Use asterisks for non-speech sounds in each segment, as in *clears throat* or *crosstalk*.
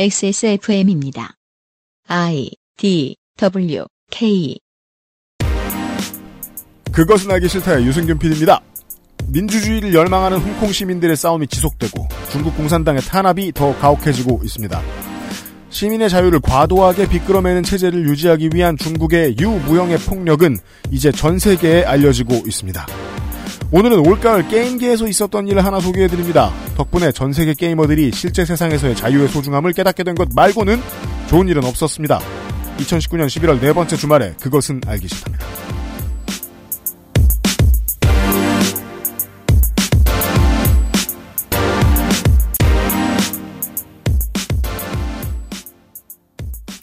XSFM입니다. I D W K 그것은 알기 싫다의 유승균 PD입니다. 민주주의를 열망하는 홍콩 시민들의 싸움이 지속되고 중국 공산당의 탄압이 더 가혹해지고 있습니다. 시민의 자유를 과도하게 비끄러매는 체제를 유지하기 위한 중국의 유무형의 폭력은 이제 전 세계에 알려지고 있습니다. 오늘은 올가을 게임계에서 있었던 일을 하나 소개해드립니다. 덕분에 전 세계 게이머들이 실제 세상에서의 자유의 소중함을 깨닫게 된 것 말고는 좋은 일은 없었습니다. 2019년 11월 네 번째 주말에 그것은 알기 싫답니다.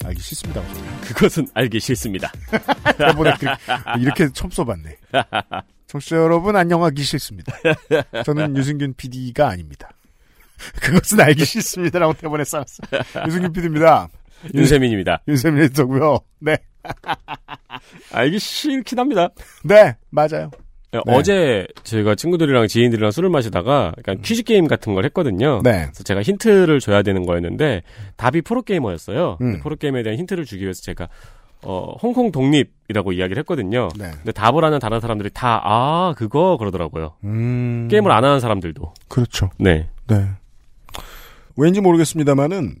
알기 싫습니다. 그것은 알기 싫습니다. *laughs* 이렇게 처음 써봤네. *laughs* 청취자 여러분 안녕하기 싫습니다. 저는 유승균 PD가 아닙니다. *laughs* 그것은 알기 싫습니다라고 때문에 써놨어요. 유승균 PD입니다. 윤세민입니다. 윤세민 에디터고요. 네, *laughs* 알기 싫긴 합니다. 네 맞아요. 네, 네. 어제 제가 친구들이랑 지인들이랑 술을 마시다가 약간 퀴즈 게임 같은 걸 했거든요. 네, 그래서 제가 힌트를 줘야 되는 거였는데 답이 프로 게이머였어요. 음. 프로게이머에 대한 힌트를 주기 위해서 제가 어, 홍콩 독립이라고 이야기를 했거든요. 네. 근데 답을 하는 다른 사람들이 다 아 그거 그러더라고요. 음, 게임을 안 하는 사람들도. 그렇죠. 네. 네. 왠지 모르겠습니다만은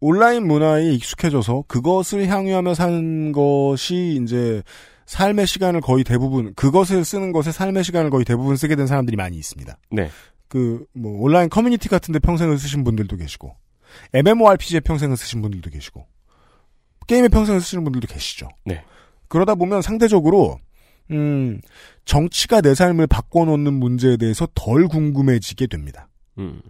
온라인 문화에 익숙해져서 그것을 향유하며 사는 것이 이제 삶의 시간을 거의 대부분 그것을 쓰는 것에 삶의 시간을 거의 대부분 쓰게 된 사람들이 많이 있습니다. 네. 그 뭐 온라인 커뮤니티 같은데 평생을 쓰신 분들도 계시고 MMORPG에 평생을 쓰신 분들도 계시고 게임에 평생을 쓰시는 분들도 계시죠. 네. 그러다 보면 상대적으로 음 정치가 내 삶을 바꿔놓는 문제에 대해서 덜 궁금해지게 됩니다. 음.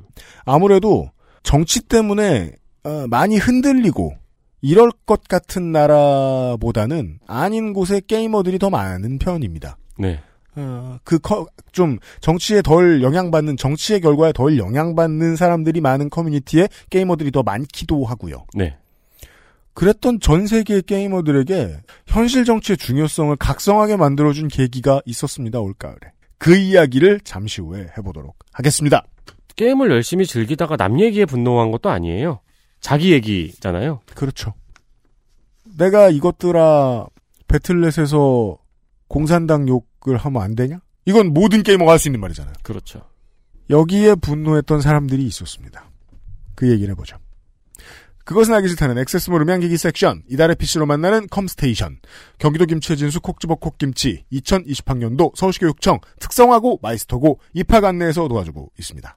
아무래도 정치 때문에 어, 많이 흔들리고 이럴 것 같은 나라보다는 아닌 곳에 게이머들이 더 많은 편입니다. 네. 어, 그, 커, 좀, 정치에 덜 영향받는, 정치의 결과에 덜 영향받는 사람들이 많은 커뮤니티에 게이머들이 더 많기도 하고요. 네. 그랬던 전 세계의 게이머들에게 현실 정치의 중요성을 각성하게 만들어준 계기가 있었습니다, 올가을에. 그 이야기를 잠시 후에 해보도록 하겠습니다. 게임을 열심히 즐기다가 남 얘기에 분노한 것도 아니에요. 자기 얘기잖아요. 그렇죠. 내가 이것들아, 배틀넷에서 공산당 욕을 하면 안 되냐? 이건 모든 게이머가 할 수 있는 말이잖아요. 그렇죠. 여기에 분노했던 사람들이 있었습니다. 그 얘기를 해보죠. 그것은 알기 싫다는 액세스몰 음향기기 섹션, 이달의 PC로 만나는 컴스테이션, 경기도 김치의 진수 콕집어 콕김치, 2020학년도 서울시교육청 특성화고 마이스터고 입학 안내에서 도와주고 있습니다.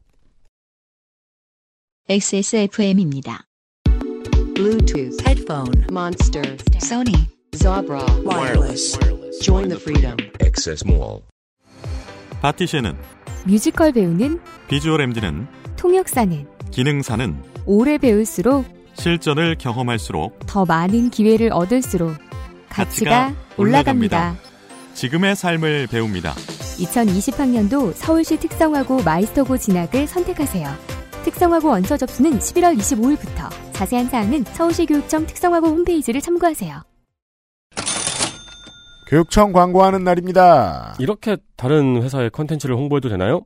XSFM입니다. Bluetooth, headphone, Monster, Sony, Jabra, wireless. Join the freedom. Access Mall. 파티시에는 뮤지컬 배우는 비주얼 MD는 통역사는 기능사는 오래 배울수록 실전을 경험할수록 더 많은 기회를 얻을수록 가치가, 가치가 올라갑니다. 올라갑니다. 지금의 삶을 배웁니다. 2020학년도 서울시 특성화고 마이스터고 진학을 선택하세요. 특성화고 원서 접수는 11월 25일부터. 자세한 사항은 서울시 교육청 특성화고 홈페이지를 참고하세요. 교육청 광고하는 날입니다. 이렇게 다른 회사의 컨텐츠를 홍보해도 되나요?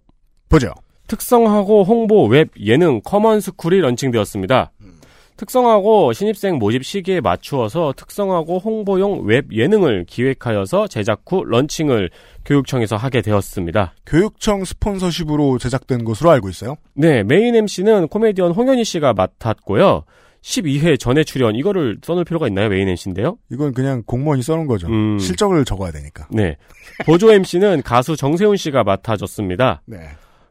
보죠. 특성화고 홍보 웹 예능 커먼 스쿨이 런칭되었습니다. 특성화고 신입생 모집 시기에 맞추어서 특성화고 홍보용 웹 예능을 기획하여서 제작 후 런칭을 교육청에서 하게 되었습니다. 교육청 스폰서십으로 제작된 것으로 알고 있어요. 네, 메인 MC는 코미디언 홍현희 씨가 맡았고요. 12회 전회 출연 이거를 써놓을 필요가 있나요? 메인 MC인데요. 이건 그냥 공무원이 써놓은 거죠. 음. 실적을 적어야 되니까. 네. 보조 MC는 가수 정세훈 씨가 맡아줬습니다. 네.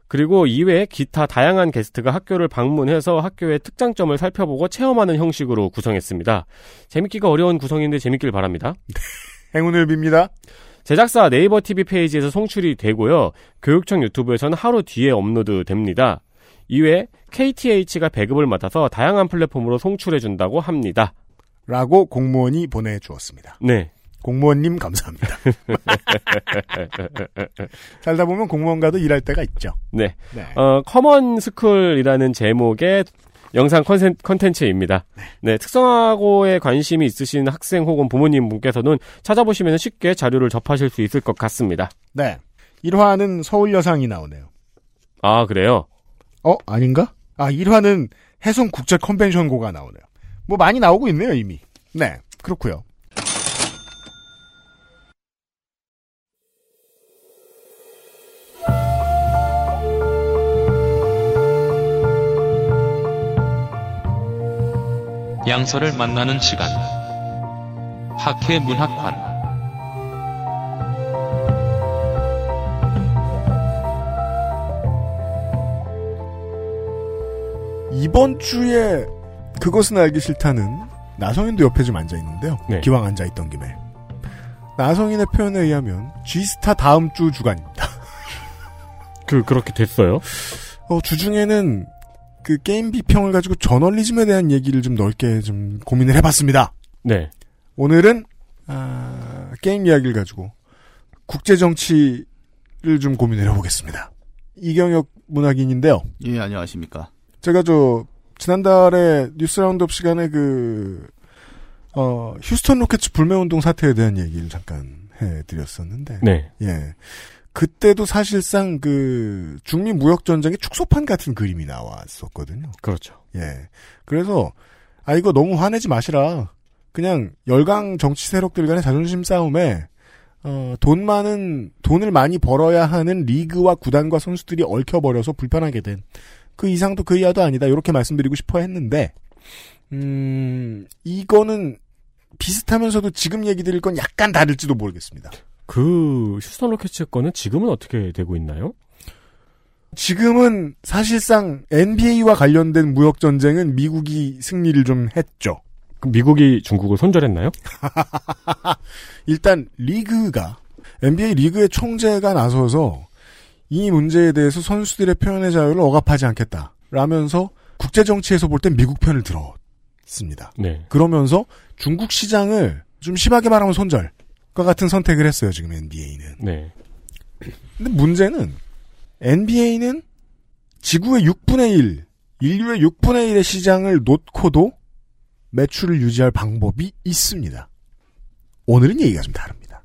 그리고 이외에 기타 다양한 게스트가 학교를 방문해서 학교의 특장점을 살펴보고 체험하는 형식으로 구성했습니다. 재밌기가 어려운 구성인데 재밌길 바랍니다. *laughs* 행운을 빕니다. 제작사 네이버 TV 페이지에서 송출이 되고요. 교육청 유튜브에서는 하루 뒤에 업로드 됩니다. 이외에 KTH가 배급을 맡아서 다양한 플랫폼으로 송출해준다고 합니다. 라고 공무원이 보내주었습니다. 네. 공무원님 감사합니다. *laughs* 살다 보면 공무원과도 일할 때가 있죠. 네. 네. 어, 커먼 스쿨이라는 제목의 영상 컨텐츠입니다. 네, 특성화고에 관심이 있으신 학생 혹은 부모님 분께서는 찾아보시면 쉽게 자료를 접하실 수 있을 것 같습니다. 네. 1화는 서울 여상이 나오네요. 아, 그래요? 어? 아닌가? 아, 1화는 해송 국제 컨벤션고가 나오네요. 뭐 많이 나오고 있네요, 이미. 네, 그렇고요. 양서를 만나는 시간. 학회 문학관. 이번 주에 그것은 알기 싫다는 나성인도 옆에 좀 앉아 있는데요. 네. 기왕 앉아 있던 김에 나성인의 표현에 의하면 G스타 다음 주 주간입니다. 그 그렇게 됐어요? 어, 주중에는 그 게임 비평을 가지고 저널리즘에 대한 얘기를 좀 넓게 좀 고민을 해봤습니다. 네. 오늘은 아, 게임 이야기를 가지고 국제 정치를 좀 고민을 해보겠습니다. 이경혁 문학인인데요. 예, 안녕하십니까. 제가 저 지난달에 뉴스 라운드업 시간에 그 어, 휴스턴 로켓츠 불매 운동 사태에 대한 얘기를 잠깐 해드렸었는데, 네. 예, 그때도 사실상 그 중미 무역 전쟁의 축소판 같은 그림이 나왔었거든요. 그렇죠. 예, 그래서 아 이거 너무 화내지 마시라. 그냥 열강 정치 세력들 간의 자존심 싸움에 어, 돈 많은 돈을 많이 벌어야 하는 리그와 구단과 선수들이 얽혀버려서 불편하게 된 그 이상도 그 이하도 아니다 이렇게 말씀드리고 싶어 했는데 음 이거는 비슷하면서도 지금 얘기 드릴 건 약간 다를지도 모르겠습니다. 그 휴스턴 로켓츠 거는 지금은 어떻게 되고 있나요? 지금은 사실상 NBA와 관련된 무역 전쟁은 미국이 승리를 좀 했죠. 미국이 중국을 손절했나요? *laughs* 일단 리그가 NBA 리그의 총재가 나서서 이 문제에 대해서 선수들의 표현의 자유를 억압하지 않겠다. 라면서 국제 정치에서 볼 땐 미국 편을 들었습니다. 네. 그러면서 중국 시장을 좀 심하게 말하면 손절 과 같은 선택을 했어요. 지금 NBA는. 네. 근데 문제는 NBA는 지구의 6분의 1, 인류의 6분의 1의 시장을 놓고도 매출을 유지할 방법이 있습니다. 오늘은 얘기가 좀 다릅니다.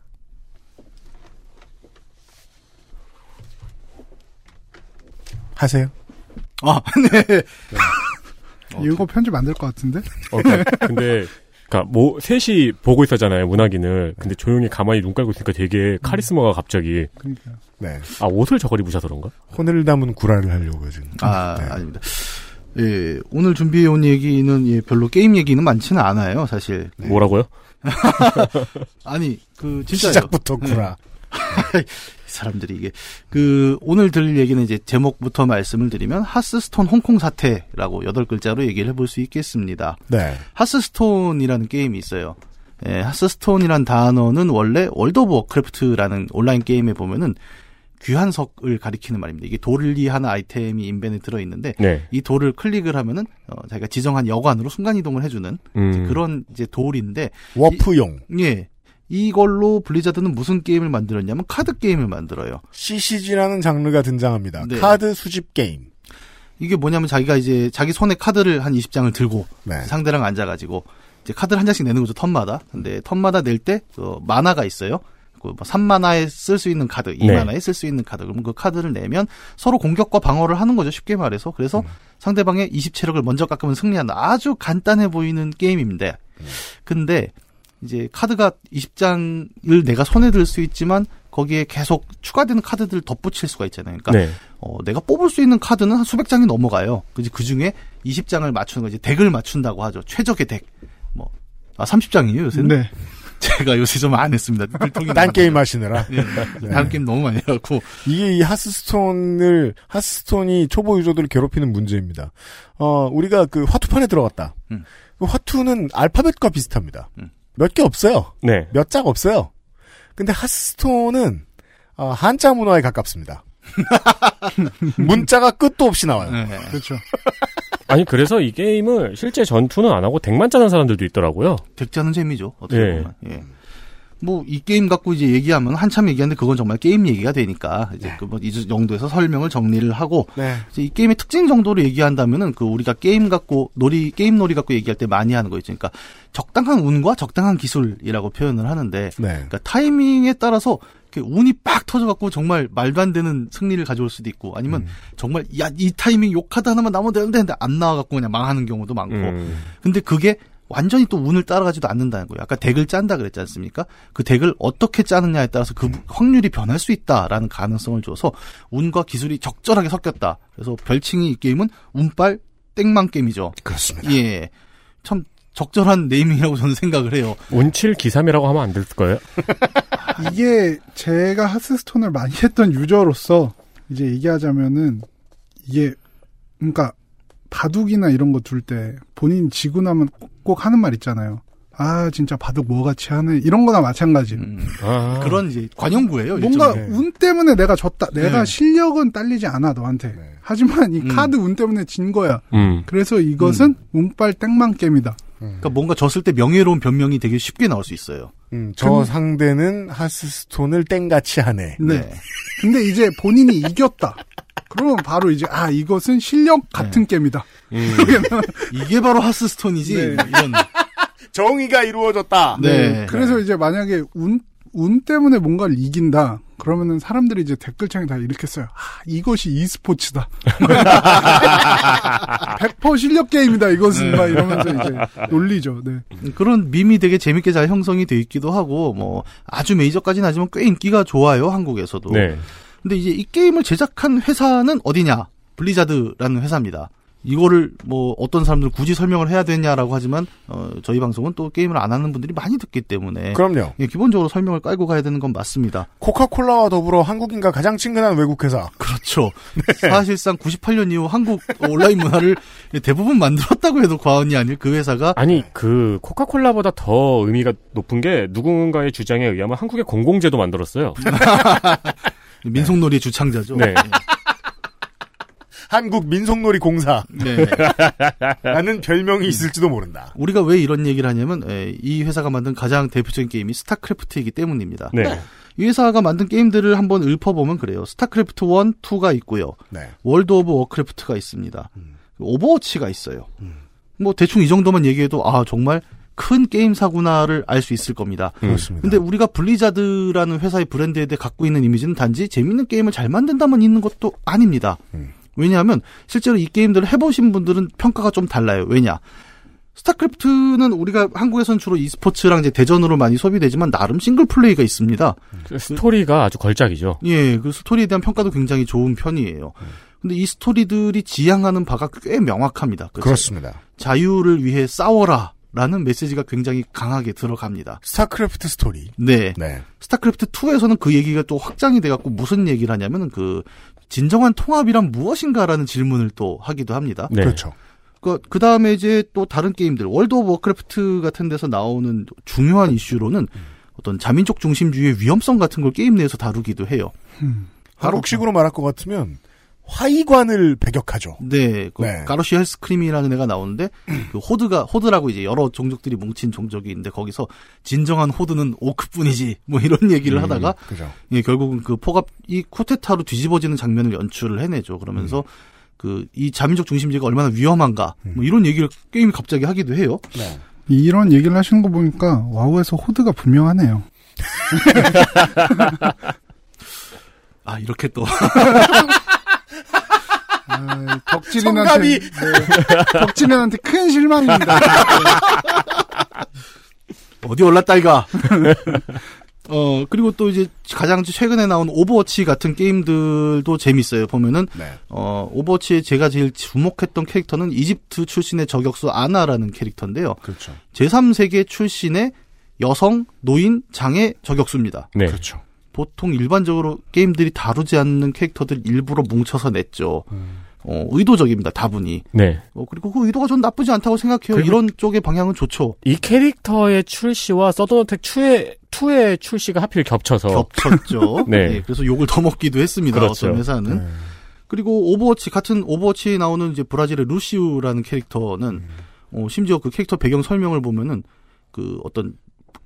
하세요. 아, *laughs* 네. 이거 편집 안 될 것 같은데? 어, 그러니까 근데 그러니까 뭐 셋이 보고 있었잖아요 문학인을. 근데 조용히 가만히 눈 깔고 있으니까 되게 카리스마가 갑자기 그러니까. 네. 아 옷을 저걸 입으셔서 그런가? 혼을 담은 구라를 하려고요, 지금. 아, 네. 아닙니다. 예, 오늘 준비해온 얘기는 예, 별로 게임 얘기는 많지는 않아요, 사실. 뭐라고요? *laughs* 아니, 그, 진짜요. 시작부터 구라. 이 사람들이 이게 그 오늘 들을 얘기는 이제 제목부터 말씀을 드리면 하스스톤 홍콩 사태라고 여덟 글자로 얘기를 해볼 수 있겠습니다. 네. 하스스톤이라는 게임이 있어요. 예, 하스스톤이란 단어는 원래 월드 오브 워크래프트라는 온라인 게임에 보면은 귀환석을 가리키는 말입니다. 이게 돌이 하나 아이템이 인벤에 들어 있는데 네. 이 돌을 클릭을 하면은 어, 자기가 지정한 여관으로 순간 이동을 해주는 음. 이제 그런 이제 돌인데 워프용. 예 이걸로 블리자드는 무슨 게임을 만들었냐면 카드 게임을 만들어요. CCG라는 장르가 등장합니다. 네. 카드 수집 게임. 이게 뭐냐면 자기가 이제 자기 손에 카드를 한 20장을 들고 네. 상대랑 앉아가지고 이제 카드를 한 장씩 내는 거죠 턴마다. 근데 턴마다 낼 때 그 만화가 있어요. 그뭐 3만화에 쓸 수 있는 카드, 2만화에 쓸수 있는 카드. 그러면 그 카드를 내면 서로 공격과 방어를 하는 거죠. 쉽게 말해서. 그래서 상대방의 20체력을 먼저 깎으면 승리한다. 아주 간단해 보이는 게임인데. 근데 이제 카드가 20장을 내가 손에 들 수 있지만 거기에 계속 추가되는 카드들을 덧붙일 수가 있잖아요. 그러니까 네. 어, 내가 뽑을 수 있는 카드는 한 수백 장이 넘어가요. 그지 그 중에 20장을 맞추는 거지 덱을 맞춘다고 하죠. 최적의 덱. 뭐, 아, 30장이에요, 요새는? 네. *laughs* 제가 요새 좀 안 했습니다. 들통이 딴. 게임 하시느라. 예, 다른 게임 너무 많이 해갖고. 이게 이 하스스톤을 하스스톤이 초보 유저들을 괴롭히는 문제입니다. 어 우리가 그 화투판에 들어갔다. 음. 그 화투는 알파벳과 비슷합니다. 음. 몇 개 없어요. 네. 몇장 없어요. 근데 하스스톤은 어, 한자 문화에 가깝습니다. *laughs* 문자가 끝도 없이 나와요. 네. 그렇죠. *laughs* 아니 그래서 이 게임을 실제 전투는 안 하고 덱만 짜는 사람들도 있더라고요. 덱 짜는 재미죠. 어떻게 예. 보면. 예. 뭐, 이 게임 갖고 이제 얘기하면 한참 얘기하는데 그건 정말 게임 얘기가 되니까 이제 그뭐 이 정도에서 설명을 정리를 하고 네. 이제 이 게임의 특징 정도로 얘기한다면은 그 우리가 게임 갖고 놀이 게임 놀이 갖고 얘기할 때 많이 하는 거 있죠. 그러니까 적당한 운과 적당한 기술이라고 표현을 하는데 네. 그러니까 타이밍에 따라서 운이 빡 터져갖고 정말 말도 안 되는 승리를 가져올 수도 있고 아니면 정말 야 이 타이밍 욕하다 하나만 나오면 되는데 안 나와갖고 그냥 망하는 경우도 많고 음. 근데 그게 완전히 또 운을 따라가지도 않는다는 거예요. 아까 덱을 짠다 그랬지 않습니까? 그 덱을 어떻게 짜느냐에 따라서 그 확률이 변할 수 있다라는 가능성을 줘서 운과 기술이 적절하게 섞였다. 그래서 별칭이 이 게임은 운빨 땡망 게임이죠. 그렇습니다. 예. 참 적절한 네이밍이라고 저는 생각을 해요. 운칠 기삼이라고 하면 안 될 거예요? *laughs* 이게 제가 하스스톤을 많이 했던 유저로서 이제 얘기하자면은 이게 그러니까 바둑이나 이런 거 둘 때 본인 지고 나면 꼭, 꼭 하는 말 있잖아요. 아 진짜 바둑 뭐같이 하네 이런 거나 마찬가지. 아. 그런 이제 관용구예요. 뭔가 일종의. 운 때문에 내가 졌다. 내가 네. 실력은 딸리지 않아 너한테. 하지만 이 음. 카드 운 때문에 진 거야. 음. 그래서 이것은 운빨 땡만 게임이다. 그러니까 뭔가 졌을 때 명예로운 변명이 되게 쉽게 나올 수 있어요. 음, 저 상대는 하스스톤을 땡같이 하네. 네. 근데 이제 본인이 이겼다. 그러면 바로 이제 아 이것은 실력 같은 게임이다. 음. 이게 바로 하스스톤이지. 네. 이런. *laughs* 정의가 이루어졌다. 네. 그래서 이제 만약에 운, 운 때문에 뭔가를 이긴다. 그러면은 사람들이 이제 댓글창에 다 이렇게 써요. 아, 이것이 e스포츠다. *laughs* 100% 실력 게임이다, 이것은. 막 이러면서 이제 놀리죠. 네. 그런 밈이 되게 재밌게 잘 형성이 돼 있기도 하고 뭐 아주 메이저까지는 아니지만 꽤 인기가 좋아요 한국에서도. 네. 근데 이제 이 게임을 제작한 회사는 어디냐? 블리자드라는 회사입니다. 이거를 뭐 어떤 사람들은 굳이 설명을 해야 되냐라고 하지만 어, 저희 방송은 또 게임을 안 하는 분들이 많이 듣기 때문에 그럼요. 예, 기본적으로 설명을 깔고 가야 되는 건 맞습니다. 코카콜라와 더불어 한국인과 가장 친근한 외국 회사. 그렇죠. 사실상 98년 이후 한국 온라인 문화를 대부분 만들었다고 해도 과언이 아닐 그 회사가 아니 그 코카콜라보다 더 의미가 높은 게 누군가의 주장에 의하면 한국의 공공재도 만들었어요. *laughs* 민속놀이의 주창자죠. 네. 한국 민속놀이 공사. 네. *laughs* 라는 별명이 있을지도 모른다. 우리가 왜 이런 얘기를 하냐면 에, 이 회사가 만든 가장 대표적인 게임이 스타크래프트이기 때문입니다. 네. 이 회사가 만든 게임들을 한번 읊어보면 그래요. 스타크래프트 1, 2가 있고요. 네. 월드 오브 워크래프트가 있습니다. 음. 오버워치가 있어요. 뭐 대충 이 정도만 얘기해도 아 정말 큰 게임사구나를 알 수 있을 겁니다. 그렇습니다. 근데 우리가 블리자드라는 회사의 브랜드에 대해 갖고 있는 이미지는 단지 재밌는 게임을 잘 만든다만 있는 것도 아닙니다. 음. 왜냐하면 실제로 이 게임들을 해보신 분들은 평가가 좀 달라요. 왜냐? 스타크래프트는 우리가 한국에서는 주로 e스포츠랑 이제 대전으로 많이 소비되지만 나름 싱글 플레이가 있습니다. 그 스토리가 아주 걸작이죠. 예, 그 스토리에 대한 평가도 굉장히 좋은 편이에요. 근데 이 스토리들이 지향하는 바가 꽤 명확합니다. 그 그렇습니다. 자유를 위해 싸워라. 라는 메시지가 굉장히 강하게 들어갑니다. 스타크래프트 스토리. 네. 네. 스타크래프트 2에서는 그 얘기가 또 확장이 돼갖고 무슨 얘기를 하냐면은 그 진정한 통합이란 무엇인가라는 질문을 또 하기도 합니다. 네. 그렇죠. 그, 그 다음에 이제 또 다른 게임들, 월드 오브 워크래프트 같은 데서 나오는 중요한 이슈로는 어떤 자민족 중심주의의 위험성 같은 걸 게임 내에서 다루기도 해요. 한국식으로 말할 것 같으면 화이관을 배격하죠. 네, 그 네. 가로시 헬스크림이라는 애가 나오는데 그 호드가 호드라고 이제 여러 종족들이 뭉친 종족이 있는데 거기서 진정한 호드는 오크뿐이지 뭐 이런 얘기를 하다가 그죠. 예, 결국은 그 포갑 이 쿠데타로 뒤집어지는 장면을 연출을 해내죠. 그러면서 그이 자민족 중심주의가 얼마나 위험한가 뭐 이런 얘기를 게임이 갑자기 하기도 해요. 네. 이런 얘기를 하시는 거 보니까 와우에서 호드가 분명하네요. *laughs* 아 이렇게 또 *laughs* 아, 덕질인한테. 네, 덕질인한테 큰 실망입니다. 어디 올랐다 이가. *laughs* 어 그리고 또 이제 가장 최근에 나온 오버워치 같은 게임들도 재밌어요. 보면은 네. 어 오버워치에 제가 제일 주목했던 캐릭터는 이집트 출신의 저격수 아나라는 캐릭터인데요. 그렇죠. 제3세계 출신의 여성, 노인, 장애 저격수입니다. 네. 그렇죠. 보통 일반적으로 게임들이 다루지 않는 캐릭터들 일부러 뭉쳐서 냈죠. 어, 의도적입니다, 다분히. 네. 어, 그리고 그 의도가 전 나쁘지 않다고 생각해요. 이런 쪽의 방향은 좋죠. 이 캐릭터의 출시와 서든어택 2의, 2의 출시가 하필 겹쳐서. 겹쳤죠. *laughs* 네. 예, 그래서 욕을 더 먹기도 했습니다. 그렇죠. 어떤 회사는. 네. 그리고 오버워치 같은 오버워치에 나오는 이제 브라질의 루시우라는 캐릭터는 어, 심지어 그 캐릭터 배경 설명을 보면은 그 어떤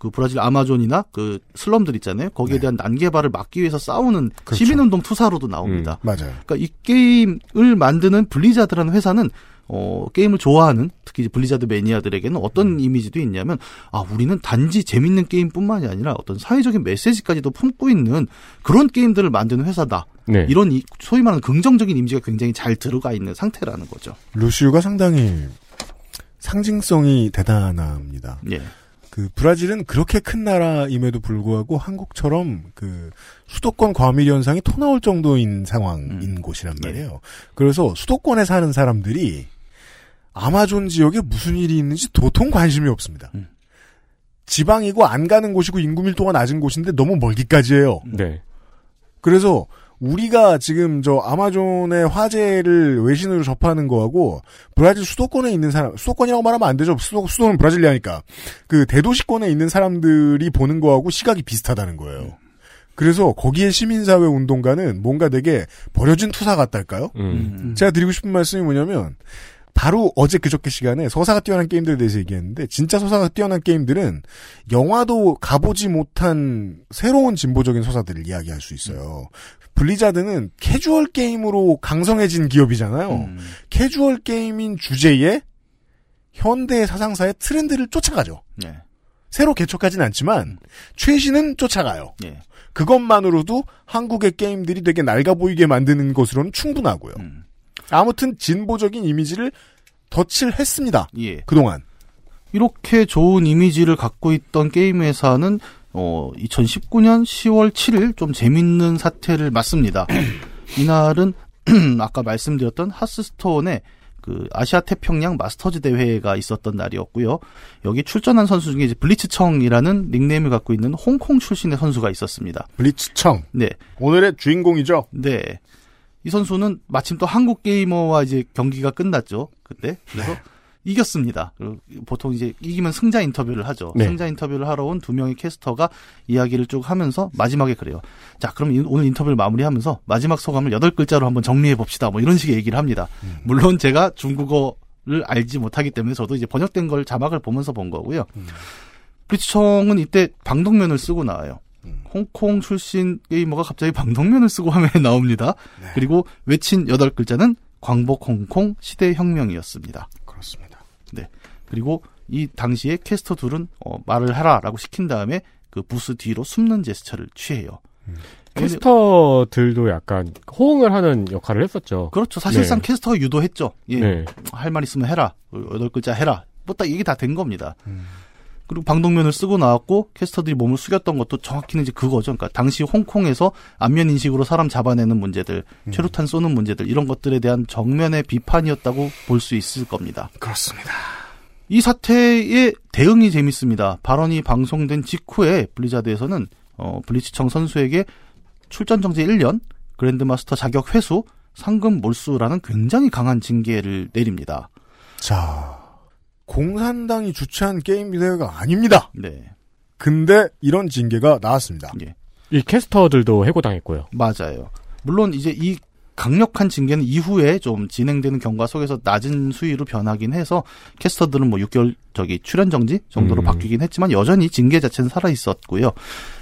그 브라질 아마존이나 그 슬럼들 있잖아요. 거기에 네. 대한 난개발을 막기 위해서 싸우는 그렇죠. 시민운동 투사로도 나옵니다. 맞아요. 그러니까 이 게임을 만드는 블리자드라는 회사는 어, 게임을 좋아하는 특히 블리자드 매니아들에게는 어떤 이미지도 있냐면 아 우리는 단지 재밌는 게임뿐만이 아니라 어떤 사회적인 메시지까지도 품고 있는 그런 게임들을 만드는 회사다. 네. 이런 이- 소위 말하는 긍정적인 이미지가 굉장히 잘 들어가 있는 상태라는 거죠. 루시우가 상당히 상징성이 대단합니다. 예. 그 브라질은 그렇게 큰 나라임에도 불구하고 한국처럼 그 수도권 과밀 현상이 토 나올 정도인 상황인 곳이란 말이에요. 그래서 수도권에 사는 사람들이 아마존 지역에 무슨 일이 있는지 도통 관심이 없습니다. 음. 지방이고 안 가는 곳이고 인구 밀도가 낮은 곳인데 너무 멀기까지 해요. 네. 그래서 우리가 지금 저 아마존의 화재를 외신으로 접하는 거하고 브라질 수도권에 있는 사람 수도권이라고 말하면 안 되죠. 수도, 수도는 브라질리아니까 그 대도시권에 있는 사람들이 보는 거하고 시각이 비슷하다는 거예요. 그래서 거기에 시민사회 운동가는 뭔가 되게 버려진 투사 같달까요? 음. 제가 드리고 싶은 말씀이 뭐냐면 바로 어제 그저께 시간에 서사가 뛰어난 게임들에 대해서 얘기했는데 진짜 서사가 뛰어난 게임들은 영화도 가보지 못한 새로운 진보적인 서사들을 이야기할 수 있어요. 블리자드는 캐주얼 게임으로 강성해진 기업이잖아요. 음. 캐주얼 게임인 주제에 현대 사상사의 트렌드를 쫓아가죠. 예. 새로 개척하진 않지만 최신은 쫓아가요. 예. 그것만으로도 한국의 게임들이 되게 낡아 보이게 만드는 것으로는 충분하고요. 음. 아무튼 진보적인 이미지를 덧칠 했습니다. 예. 그동안. 이렇게 좋은 이미지를 갖고 있던 게임 회사는 어 2019년 10월 7일 좀 재밌는 사태를 맞습니다. *clears throat* 이날은 *clears throat* 아까 말씀드렸던 하스스톤의 그 아시아 태평양 마스터즈 대회가 있었던 날이었고요. 여기 출전한 선수 중에 이제 블리츠청이라는 닉네임을 갖고 있는 홍콩 출신의 선수가 있었습니다. 블리츠청. 네. 오늘의 주인공이죠. 네. 이 선수는 마침 또 한국 게이머와 이제 경기가 끝났죠. 그때. 그래서 이겼습니다. 그리고 보통 이제 이기면 승자 인터뷰를 하죠. 네. 승자 인터뷰를 하러 온 두 명의 캐스터가 이야기를 쭉 하면서 마지막에 그래요. 자, 그럼 이- 오늘 인터뷰를 마무리하면서 마지막 소감을 여덟 글자로 한번 정리해 봅시다. 뭐 이런 식의 얘기를 합니다. 물론 제가 중국어를 알지 못하기 때문에 저도 이제 번역된 걸 자막을 보면서 본 거고요. 브리치청은 이때 방독면을 쓰고 나와요. 홍콩 출신 게이머가 갑자기 방독면을 쓰고 화면에 *laughs* 나옵니다. 그리고 외친 여덟 글자는 광복 홍콩 시대 혁명이었습니다. 그렇습니다. 네. 그리고 이 당시에 캐스터 둘은 어, 말을 하라라고 시킨 다음에 그 부스 뒤로 숨는 제스처를 취해요. 캐스터들도 약간 호응을 하는 역할을 했었죠. 그렇죠. 사실상 네. 캐스터가 유도했죠. 예. 네. 할말 있으면 해라. 여덟 글자 해라. 뭐딱 이게 다된 겁니다. 그리고 방독면을 쓰고 나왔고 캐스터들이 몸을 숙였던 것도 정확히는 이제 그거죠. 그러니까 당시 홍콩에서 안면 인식으로 사람 잡아내는 문제들, 최루탄 쏘는 문제들 이런 것들에 대한 정면의 비판이었다고 볼 수 있을 겁니다. 그렇습니다. 이 사태의 대응이 재밌습니다. 발언이 방송된 직후에 블리자드에서는 어, 블리치청 선수에게 출전 정지 1년, 그랜드마스터 자격 회수, 상금 몰수라는 굉장히 강한 징계를 내립니다. 자, 공산당이 주최한 게임 대회가 아닙니다. 네, 근데 이런 징계가 나왔습니다. 예, 이 캐스터들도 해고당했고요. 맞아요. 물론 이제 이 강력한 징계는 이후에 좀 진행되는 경과 속에서 낮은 수위로 변하긴 해서 캐스터들은 뭐 6개월 저기 출연 정지 정도로 음. 바뀌긴 했지만 여전히 징계 자체는 살아 있었고요.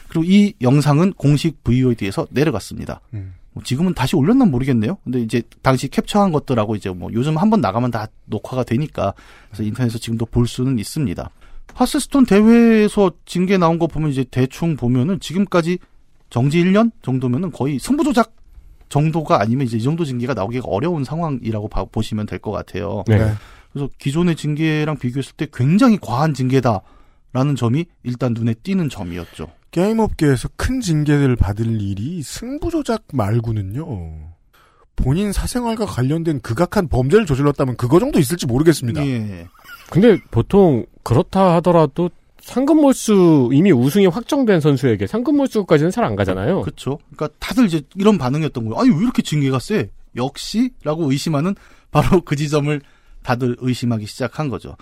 그리고 이 영상은 공식 VOD에서 내려갔습니다. 음. 뭐 지금은 다시 올렸나 모르겠네요. 근데 이제 당시 캡처한 것들하고 이제 뭐 요즘 한 번 나가면 다 녹화가 되니까 그래서 인터넷에서 지금도 볼 수는 있습니다. 하스스톤 대회에서 징계 나온 거 보면 이제 대충 보면은 지금까지 정지 1년 정도면은 거의 승부 조작 정도가 아니면 이제 이 정도 징계가 나오기가 어려운 상황이라고 봐- 보시면 될 것 같아요. 네. 네. 그래서 기존의 징계랑 비교했을 때 굉장히 과한 징계다라는 점이 일단 눈에 띄는 점이었죠. 게임업계에서 큰 징계를 받을 일이 승부조작 말고는요. 본인 사생활과 관련된 극악한 범죄를 저질렀다면 그거 정도 있을지 모르겠습니다. 예. 근데 보통 그렇다 하더라도 상금 몰수 이미 우승이 확정된 선수에게 상금 몰수까지는 잘 안 가잖아요. 그렇죠. 그러니까 다들 이제 이런 반응이었던 거예요. 아니 왜 이렇게 징계가 세? 역시라고 의심하는 바로 그 지점을 다들 의심하기 시작한 거죠.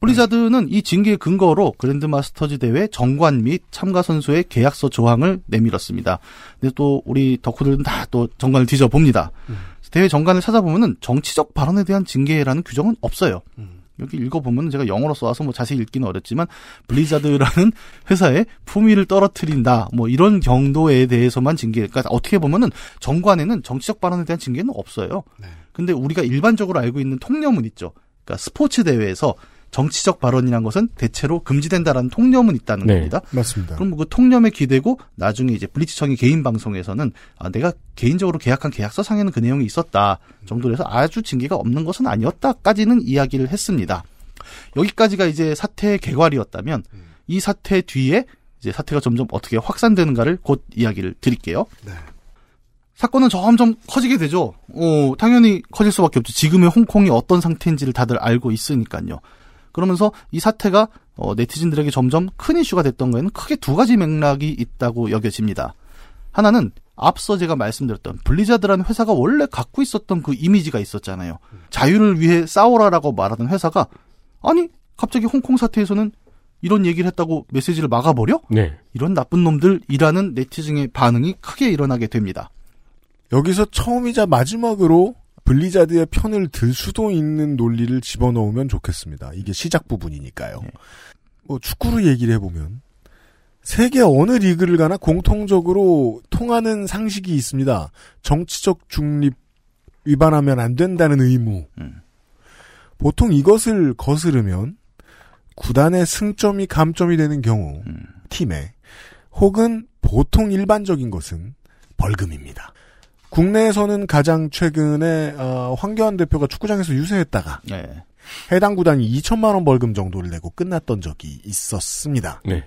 블리자드는 이 징계 근거로 그랜드마스터즈 대회 정관 및 참가 선수의 계약서 조항을 내밀었습니다. 근데 또 우리 덕후들은 다 또 정관을 뒤져 봅니다. 대회 정관을 찾아보면은 정치적 발언에 대한 징계라는 규정은 없어요. 여기 읽어보면 제가 영어로 써와서 뭐 자세히 읽기는 어렵지만 블리자드라는 *laughs* 회사의 품위를 떨어뜨린다 뭐 이런 정도에 대해서만 징계 그러니까 어떻게 보면은 정관에는 정치적 발언에 대한 징계는 없어요. 근데 우리가 일반적으로 알고 있는 통념은 있죠. 그러니까 스포츠 대회에서 정치적 발언이란 것은 대체로 금지된다라는 통념은 있다는 네. 겁니다. 맞습니다. 그럼 그 통념에 기대고 나중에 이제 블리치청의 개인 방송에서는 아, 내가 개인적으로 계약한 계약서 상에는 그 내용이 있었다 정도로 해서 아주 징계가 없는 것은 아니었다까지는 이야기를 했습니다. 여기까지가 이제 사태의 개괄이었다면 이 사태 뒤에 이제 사태가 점점 어떻게 확산되는가를 곧 이야기를 드릴게요. 사건은 점점 커지게 되죠. 어, 당연히 커질 수밖에 없죠. 지금의 홍콩이 어떤 상태인지를 다들 알고 있으니까요. 그러면서 이 사태가 어, 네티즌들에게 점점 큰 이슈가 됐던 거에는 크게 두 가지 맥락이 있다고 여겨집니다. 하나는 앞서 제가 말씀드렸던 블리자드라는 회사가 원래 갖고 있었던 그 이미지가 있었잖아요. 자유를 위해 싸워라라고 말하던 회사가 아니 갑자기 홍콩 사태에서는 이런 얘기를 했다고 메시지를 막아버려? 네. 이런 나쁜 놈들이라는 네티즌의 반응이 크게 일어나게 됩니다. 여기서 처음이자 마지막으로 블리자드의 편을 들 수도 있는 논리를 집어넣으면 좋겠습니다. 이게 시작 부분이니까요. 네. 뭐 축구를 얘기를 해보면 세계 어느 리그를 가나 공통적으로 통하는 상식이 있습니다. 정치적 중립 위반하면 안 된다는 의무. 음. 보통 이것을 거스르면 구단의 승점이 감점이 되는 경우 음. 팀에 혹은 보통 일반적인 것은 벌금입니다. 국내에서는 가장 최근에 어, 황교안 대표가 축구장에서 유세했다가 네. 해당 구단이 2천만 원 벌금 정도를 내고 끝났던 적이 있었습니다. 네.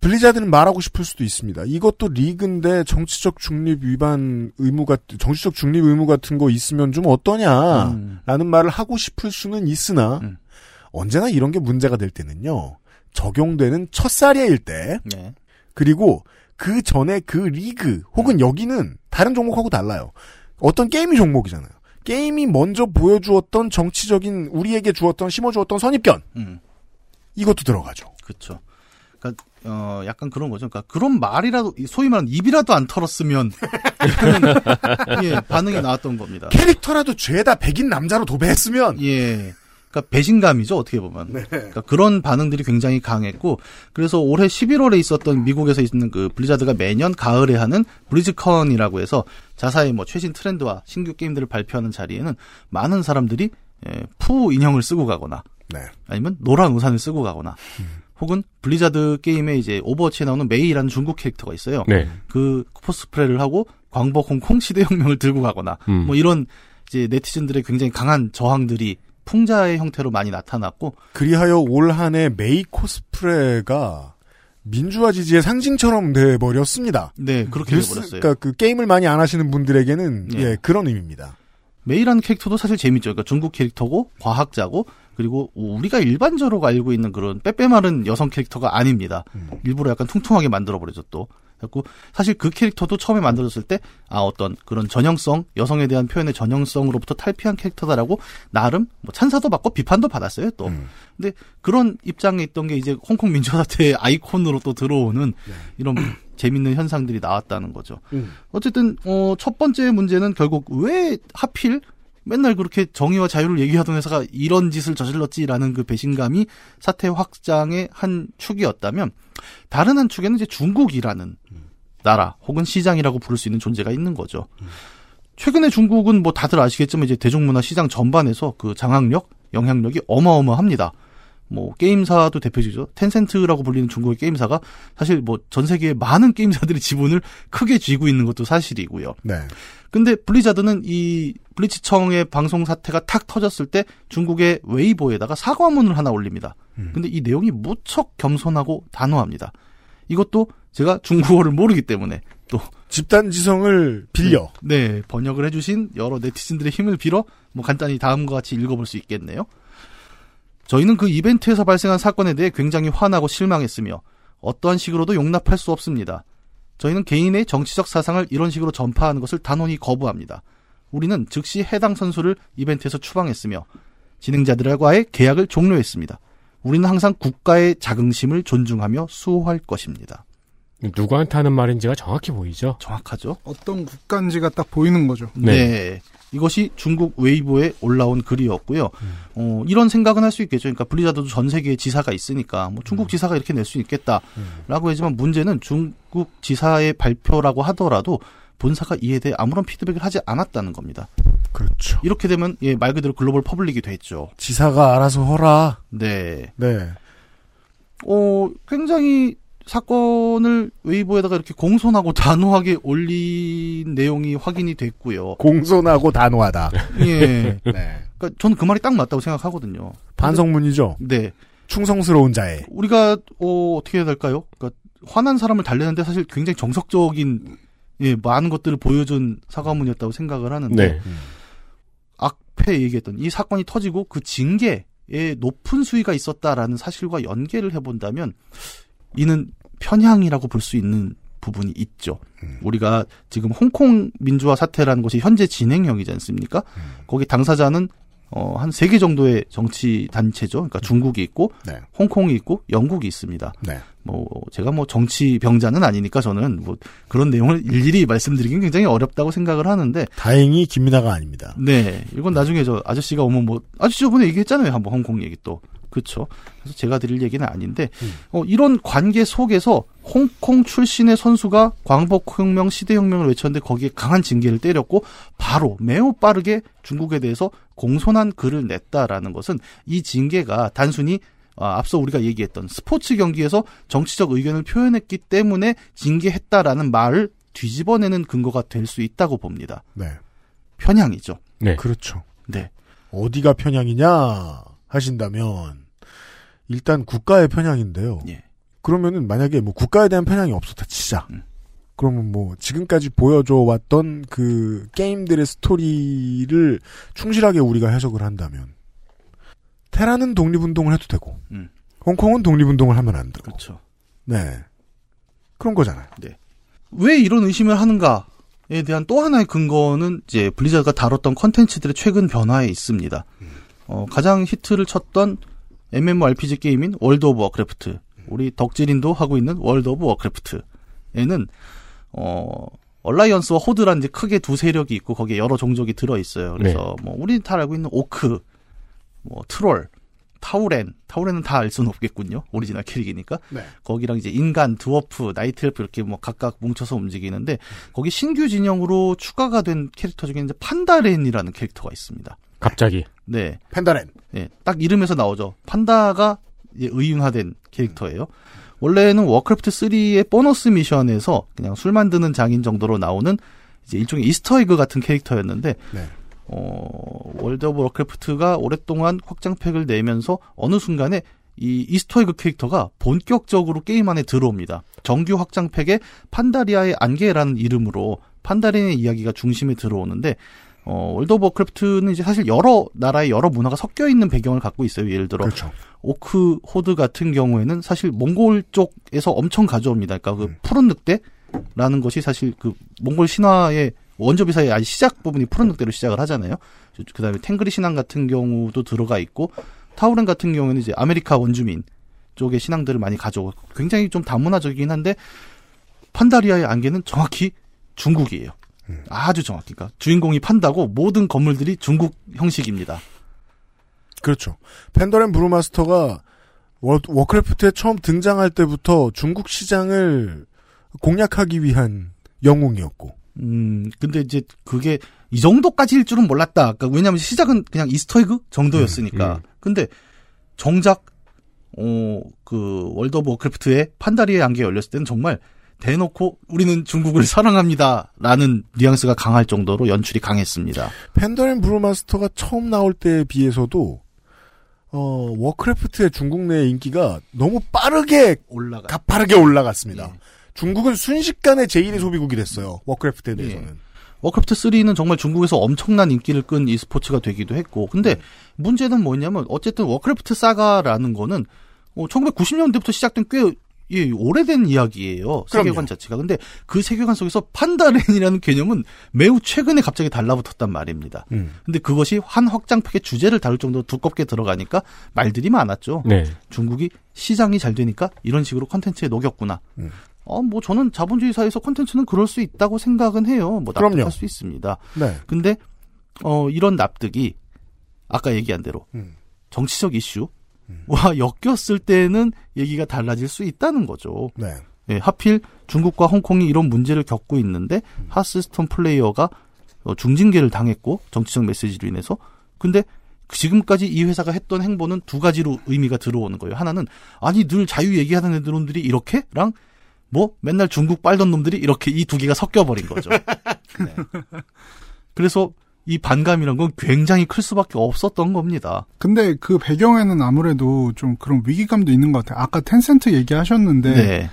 블리자드는 말하고 싶을 수도 있습니다. 이것도 리그인데 정치적 중립 위반 의무가 정치적 중립 의무 같은 거 있으면 좀 어떠냐라는 음. 말을 하고 싶을 수는 있으나 음. 언제나 이런 게 문제가 될 때는요. 적용되는 첫 사례일 때 네. 그리고 그 전에 그 리그 혹은 여기는 다른 종목하고 달라요. 어떤 게임이 종목이잖아요. 게임이 먼저 보여주었던 정치적인 우리에게 주었던 심어주었던 선입견 음. 이것도 들어가죠. 그렇죠. 그러니까 어 약간 그런 거죠. 그러니까 그런 말이라도 소위 말하는 입이라도 안 털었으면 *laughs* 예 반응이 나왔던 겁니다. 캐릭터라도 죄다 백인 남자로 도배했으면 예. 그러니까 배신감이죠 어떻게 보면. 그러니까 그런 반응들이 굉장히 강했고 그래서 올해 11월에 있었던 미국에서 있는 그 블리자드가 매년 가을에 하는 블리즈컨이라고 해서 자사의 뭐 최신 트렌드와 신규 게임들을 발표하는 자리에는 많은 사람들이 예, 푸 인형을 쓰고 가거나 네. 아니면 노란 우산을 쓰고 가거나 혹은 블리자드 게임에 이제 오버워치에 나오는 메이라는 중국 캐릭터가 있어요. 네. 그 코스프레를 하고 광복 홍콩 시대 혁명을 들고 가거나 음. 뭐 이런 이제 네티즌들의 굉장히 강한 저항들이 풍자의 형태로 많이 나타났고 그리하여 올 한해 메이 코스프레가 민주화 지지의 상징처럼 돼 버렸습니다. 네 그렇게 뉴스- 돼버렸어요. 그러니까 그 게임을 많이 안 하시는 분들에게는 예. 예, 그런 의미입니다. 메이라는 캐릭터도 사실 재밌죠. 그러니까 중국 캐릭터고 과학자고 그리고 우리가 일반적으로 알고 있는 그런 빼빼마른 여성 캐릭터가 아닙니다. 일부러 약간 퉁퉁하게 만들어버리죠 또. 그리고 사실 그 캐릭터도 처음에 만들어졌을 때 아 어떤 그런 전형성 여성에 대한 표현의 전형성으로부터 탈피한 캐릭터다라고 나름 뭐 찬사도 받고 비판도 받았어요 또. 근데 그런 입장에 있던 게 이제 홍콩 민주화 사태의 *laughs* 아이콘으로 또 들어오는 이런 *clears throat* 재밌는 현상들이 나왔다는 거죠. 어쨌든 어, 첫 번째 문제는 결국 왜 하필 맨날 그렇게 정의와 자유를 얘기하던 회사가 이런 짓을 저질렀지라는 그 배신감이 사태 확장의 한 축이었다면 다른 한 축에는 이제 중국이라는 나라 혹은 시장이라고 부를 수 있는 존재가 있는 거죠. 최근에 중국은 뭐 다들 아시겠지만 이제 대중문화 시장 전반에서 그 장악력, 영향력이 어마어마합니다. 뭐 게임사도 대표적이죠. 텐센트라고 불리는 중국의 게임사가 사실 뭐 전 세계의 많은 게임사들이 지분을 크게 쥐고 있는 것도 사실이고요. 네. 근데 블리자드는 이 블리치청의 방송 사태가 탁 터졌을 때 중국의 웨이보에다가 사과문을 하나 올립니다. 근데 이 내용이 무척 겸손하고 단호합니다. 이것도 제가 중국어를 모르기 때문에 또 집단 지성을 빌려 네, 번역을 해주신 여러 네티즌들의 힘을 빌어 뭐 간단히 다음과 같이 읽어볼 수 있겠네요. 저희는 그 이벤트에서 발생한 사건에 대해 굉장히 화나고 실망했으며 어떠한 식으로도 용납할 수 없습니다. 저희는 개인의 정치적 사상을 이런 식으로 전파하는 것을 단호히 거부합니다. 우리는 즉시 해당 선수를 이벤트에서 추방했으며 진행자들과의 계약을 종료했습니다. 우리는 항상 국가의 자긍심을 존중하며 수호할 것입니다. 누구한테 하는 말인지가 정확히 보이죠? 정확하죠? 어떤 국간지가 딱 보이는 거죠. 네. 이것이 중국 웨이보에 올라온 글이었고요. 어, 이런 생각은 할 수 있겠죠. 그러니까 블리자드도 전 세계에 지사가 있으니까 뭐 중국 지사가 이렇게 낼 수 있겠다라고 하지만 문제는 중국 지사의 발표라고 하더라도 본사가 이에 대해 아무런 피드백을 하지 않았다는 겁니다. 그렇죠. 이렇게 되면 예, 말 그대로 글로벌 public이 됐죠. 지사가 알아서 허라. 네. 네. 어, 굉장히 사건을 웨이보에다가 이렇게 공손하고 단호하게 올린 내용이 확인이 됐고요. 공손하고 단호하다. 예. *laughs* 네. 그러니까 저는 그 말이 딱 맞다고 생각하거든요. 반성문이죠. 네. 충성스러운 자에. 우리가 어, 어떻게 해야 될까요? 그러니까 화난 사람을 달래는데 사실 굉장히 정석적인 예, 많은 것들을 보여준 사과문이었다고 생각을 하는데 네. 앞에 얘기했던 이 사건이 터지고 그 징계에 높은 수위가 있었다라는 사실과 연계를 해본다면 이는 편향이라고 볼 수 있는 부분이 있죠. 우리가 지금 홍콩 민주화 사태라는 것이 현재 진행형이지 않습니까? 거기 당사자는 어, 한 세 개 정도의 정치 단체죠. 그러니까 중국이 있고, 네. 홍콩이 있고, 영국이 있습니다. 네. 뭐, 제가 뭐 정치 병자는 아니니까 저는 뭐 그런 내용을 일일이 말씀드리긴 굉장히 어렵다고 생각을 하는데, 다행히 김민아가 아닙니다. 네. 이건 나중에 저 아저씨가 오면 뭐, 아저씨 저번에 얘기했잖아요. 한번 홍콩 얘기 또. 그쵸. 그래서 제가 드릴 얘기는 아닌데, 어, 이런 관계 속에서 홍콩 출신의 선수가 광복혁명, 시대혁명을 외쳤는데 거기에 강한 징계를 때렸고, 바로 매우 빠르게 중국에 대해서 공손한 글을 냈다라는 것은 이 징계가 단순히 아, 앞서 우리가 얘기했던 스포츠 경기에서 정치적 의견을 표현했기 때문에 징계했다라는 말을 뒤집어내는 근거가 될 수 있다고 봅니다. 네. 편향이죠. 네. 그렇죠. 네. 어디가 편향이냐 하신다면 일단 국가의 편향인데요. 예. 그러면은 만약에 뭐 국가에 대한 편향이 없었다 치자. 음. 그러면 뭐 지금까지 보여줘 왔던 그 게임들의 스토리를 충실하게 우리가 해석을 한다면 테라는 독립운동을 해도 되고 음. 홍콩은 독립운동을 하면 안 되고 그렇죠. 네 그런 거잖아요. 왜 이런 의심을 하는가에 대한 또 하나의 근거는 이제 블리자드가 다뤘던 컨텐츠들의 최근 변화에 있습니다. 어, 가장 히트를 쳤던 MMORPG 게임인 월드 오브 워크래프트. 우리 덕질인도 하고 있는 월드 오브 워크래프트에는 어 얼라이언스와 호드란 이제 크게 두 세력이 있고 거기에 여러 종족이 들어 있어요. 그래서 뭐 우리 다 알고 있는 오크, 뭐 트롤, 타우렌, 타우렌은 다 알 수는 없겠군요. 오리지널 캐릭이니까. 네. 거기랑 이제 인간, 드워프, 나이트엘프 이렇게 뭐 각각 뭉쳐서 움직이는데 거기 신규 진영으로 추가가 된 캐릭터 중에 이제 판다렌이라는 캐릭터가 있습니다. 갑자기. 네. 판다렌. 예, 딱 이름에서 나오죠. 판다가 의인화된 캐릭터예요. 원래는 워크래프트 3의 보너스 미션에서 그냥 술 만드는 장인 정도로 나오는 이제 일종의 Easter egg 같은 캐릭터였는데 네. 어, 월드 오브 워크래프트가 오랫동안 확장팩을 내면서 어느 순간에 이 Easter egg 캐릭터가 본격적으로 게임 안에 들어옵니다. 정규 확장팩에 판다리아의 안개라는 이름으로 판다렌의 이야기가 중심에 들어오는데 어, 월드 오브 워크래프트는 이제 사실 여러 나라의 여러 문화가 섞여 있는 배경을 갖고 있어요. 예를 들어 그렇죠. 오크 호드 같은 경우에는 사실 몽골 쪽에서 엄청 가져옵니다. 그러니까 그 푸른 늑대라는 것이 사실 그 몽골 신화의 원조비사의 아주 시작 부분이 푸른 늑대로 시작을 하잖아요. 그 다음에 텡그리 신앙 같은 경우도 들어가 있고 타우렌 같은 경우에는 이제 아메리카 원주민 쪽의 신앙들을 많이 가져오고 굉장히 좀 다문화적이긴 한데 판다리아의 안개는 정확히 중국이에요. 아주 정확히. 그러니까 주인공이 판다고 모든 건물들이 중국 형식입니다. 그렇죠. 판다렌 브루마스터가 워, 워크래프트에 처음 등장할 때부터 중국 시장을 공략하기 위한 영웅이었고. 음, 근데 이제 그게 이 정도까지일 줄은 몰랐다. 그러니까 왜냐하면 시작은 그냥 Easter egg 정도였으니까. 음, 음. 근데 정작 어, 그 월드 오브 워크래프트의 판다리아의 안개 열렸을 때는 정말 대놓고 우리는 중국을 *laughs* 사랑합니다라는 뉘앙스가 강할 정도로 연출이 강했습니다. 판다렌 브루마스터가 처음 나올 때에 비해서도 어, 워크래프트의 중국 내 인기가 너무 빠르게 올라가. 가파르게 올라갔습니다. 예. 중국은 순식간에 제1의 소비국이 됐어요. 워크래프트에 예. 대해서는. 워크래프트 3는 정말 중국에서 엄청난 인기를 끈 e스포츠가 되기도 했고, 근데 문제는 뭐냐면 어쨌든 워크래프트 saga라는 거는 어, 1990년대부터 시작된 꽤 예, 오래된 이야기예요. 세계관 그럼요. 자체가. 근데 그 세계관 속에서 판다렌이라는 개념은 매우 최근에 갑자기 달라붙었단 말입니다. 음. 근데 그것이 한 확장팩의 주제를 다룰 정도로 두껍게 들어가니까 말들이 많았죠. 네. 중국이 시장이 잘 되니까 이런 식으로 컨텐츠에 녹였구나. 음. 어, 뭐 저는 자본주의 사회에서 컨텐츠는 그럴 수 있다고 생각은 해요. 뭐 납득할 그럼요. 수 있습니다. 네. 근데 어 이런 납득이 아까 얘기한 대로 음. 정치적 이슈 와 엮였을 때는 얘기가 달라질 수 있다는 거죠. 네. 예, 하필 중국과 홍콩이 이런 문제를 겪고 있는데 하스스톤 플레이어가 어, 중징계를 당했고 정치적 메시지로 인해서 근데 지금까지 이 회사가 했던 행보는 두 가지로 의미가 들어오는 거예요. 하나는 아니 늘 자유 얘기하는 애들 놈들이 이렇게랑 뭐 맨날 중국 빨던 놈들이 이렇게 이 두 개가 섞여 버린 거죠. *laughs* 네. 그래서 이 반감이란 건 굉장히 클 수밖에 없었던 겁니다. 근데 그 배경에는 아무래도 좀 그런 위기감도 있는 것 같아요. 아까 텐센트 얘기하셨는데 네.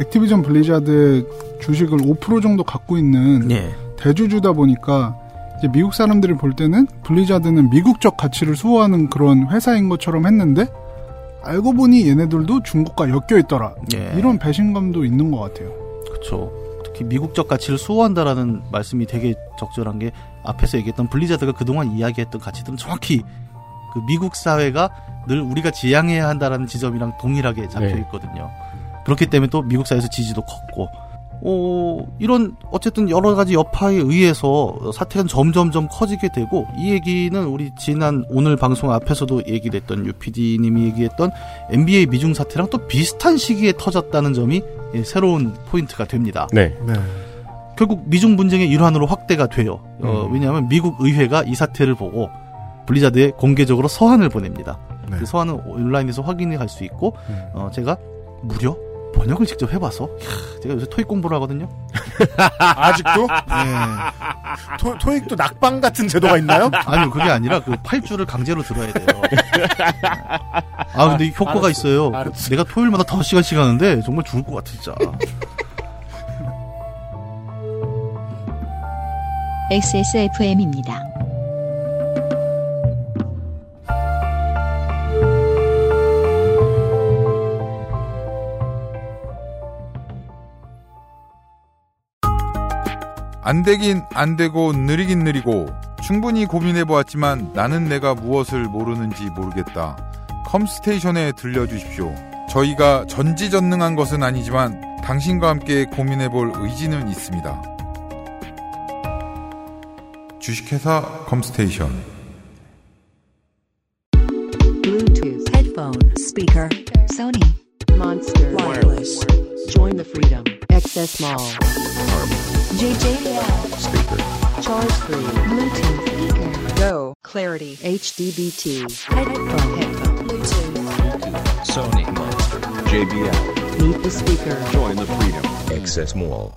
액티비전 블리자드 주식을 5% 정도 갖고 있는 네. 대주주다 보니까 이제 미국 사람들이 볼 때는 블리자드는 미국적 가치를 수호하는 그런 회사인 것처럼 했는데 알고 보니 얘네들도 중국과 엮여 있더라. 예. 이런 배신감도 있는 것 같아요. 그렇죠. 미국적 가치를 수호한다라는 말씀이 되게 적절한 게 앞에서 얘기했던 블리자드가 그동안 이야기했던 가치들은 정확히 그 미국 사회가 늘 우리가 지향해야 한다라는 지점이랑 동일하게 잡혀 네. 있거든요. 그렇기 때문에 또 미국 사회에서 지지도 컸고, 어, 이런 어쨌든 여러 가지 여파에 의해서 사태는 점점점 커지게 되고 이 얘기는 우리 지난 오늘 방송 앞에서도 얘기를 했던 UPD님이 얘기했던 NBA 미중 사태랑 또 비슷한 시기에 터졌다는 점이 예, 새로운 포인트가 됩니다. 네. 네. 결국 미중 분쟁의 일환으로 확대가 돼요. 어, 음. 왜냐하면 미국 의회가 이 사태를 보고 블리자드에 공개적으로 서한을 보냅니다. 네. 그 서한은 온라인에서 확인이 갈수 있고 음. 어, 제가 무려 번역을 직접 해봐서 이야, 제가 요새 토익 공부를 하거든요. *laughs* 아직도? 네. 토, 토익도 낙방 같은 제도가 있나요? *laughs* 아니요 그게 아니라 그 8주를 강제로 들어야 돼요. 아 근데 효과가 알았어. 있어요. 알았어. 내가 토요일마다 5시간씩 하는데 정말 죽을 것 같아 진짜. *laughs* XSFM입니다. 안 되긴 안 되고 느리긴 느리고 충분히 고민해 보았지만 나는 내가 무엇을 모르는지 모르겠다. 컴스테이션에 들려주십시오. 저희가 전지전능한 것은 아니지만 당신과 함께 고민해 볼 의지는 있습니다. 주식회사 컴스테이션 Bluetooth, headphone, speaker, Sony, Monster, Wireless. Join the freedom. Access Mall. JJL. Speaker. Charge 3. Bluetooth speaker. Go. Clarity. HDBT. Headphone. Headphone. Bluetooth. Sony Monster. JBL. Meet the speaker. Join the freedom. Access Mall.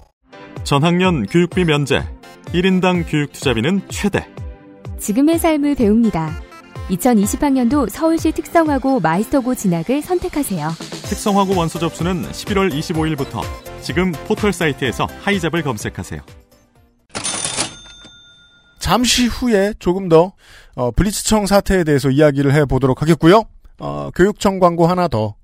전학년 교육비 면제. 1인당 교육 투자비는 최대. 지금의 삶을 배웁니다. 2020학년도 서울시 특성화고 마이스터고 진학을 선택하세요. 특성화고 원서 접수는 11월 25일부터 지금 포털 사이트에서 하이잡을 검색하세요. 잠시 후에 조금 더 어, 블리츠청 사태에 대해서 이야기를 해보도록 하겠고요. 어, 교육청 광고 하나 더.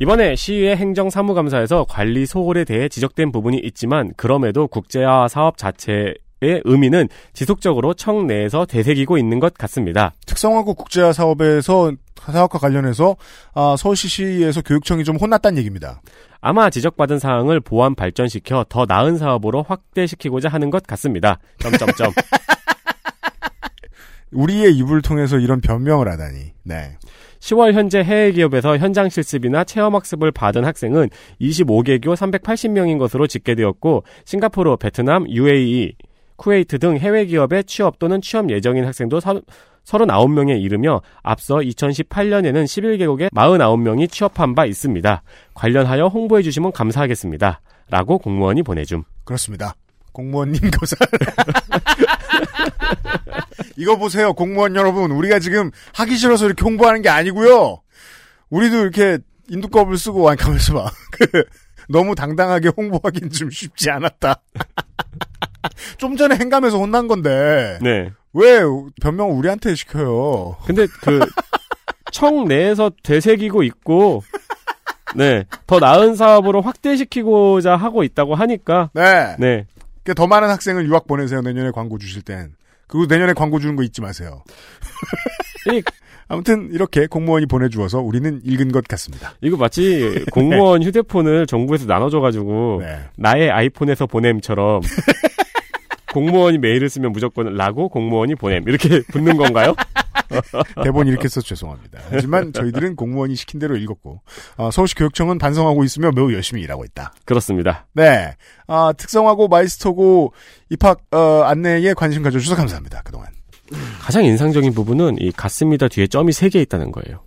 이번에 시의회 행정사무감사에서 관리 소홀에 대해 지적된 부분이 있지만 그럼에도 국제화 사업 자체 의 의미는 지속적으로 청 내에서 되새기고 있는 것 같습니다. 특성화고 국제화 사업에서 사업과 관련해서 아, 서울시 시에서 교육청이 좀 혼났다는 얘기입니다. 아마 지적받은 사항을 보완 발전시켜 더 나은 사업으로 확대시키고자 하는 것 같습니다. 점점점. *laughs* 우리의 입을 통해서 이런 변명을 하다니. 네. 10월 현재 해외 기업에서 현장 실습이나 체험 학습을 받은 학생은 25개교 380명인 것으로 집계되었고 싱가포르, 베트남, UAE, 쿠웨이트 등 해외 기업에 취업 또는 취업 예정인 학생도 39명에 이르며 앞서 2018년에는 11개국에 49명이 취업한 바 있습니다. 관련하여 홍보해 주시면 감사하겠습니다. 라고 공무원이 보내줌. 그렇습니다. 공무원님 고사. *laughs* 이거 보세요, 공무원 여러분. 우리가 지금 하기 싫어서 이렇게 홍보하는 게 아니고요. 우리도 이렇게 인두껍을 쓰고, 아니, 가만있어 봐. 그, 너무 당당하게 홍보하긴 좀 쉽지 않았다. *laughs* *laughs* 좀 전에 행감에서 혼난 건데. 네. 왜 변명을 우리한테 시켜요? 근데 그, 청 내에서 되새기고 있고, 네. 더 나은 사업으로 확대시키고자 하고 있다고 하니까. 네. 네. 그러니까 더 많은 학생을 유학 보내세요, 내년에 광고 주실 땐. 그리고 내년에 광고 주는 거 잊지 마세요. 이, 아무튼 이렇게 공무원이 보내주어서 우리는 읽은 것 같습니다. 이거 마치 공무원 *laughs* 휴대폰을 정부에서 나눠줘가지고 네. 나의 아이폰에서 보냄처럼 공무원이 메일을 쓰면 무조건 라고 공무원이 보냄 이렇게 붙는 건가요? *laughs* 대본 이렇게 써서 죄송합니다. 하지만 저희들은 공무원이 시킨 대로 읽었고 아, 서울시 교육청은 반성하고 있으며 매우 열심히 일하고 있다. 그렇습니다. 네, 아, 특성하고 마이스터고 입학 어, 안내에 관심 가져주셔서 감사합니다. 그동안. 가장 인상적인 부분은 이 같습니다 뒤에 점이 3개 있다는 거예요.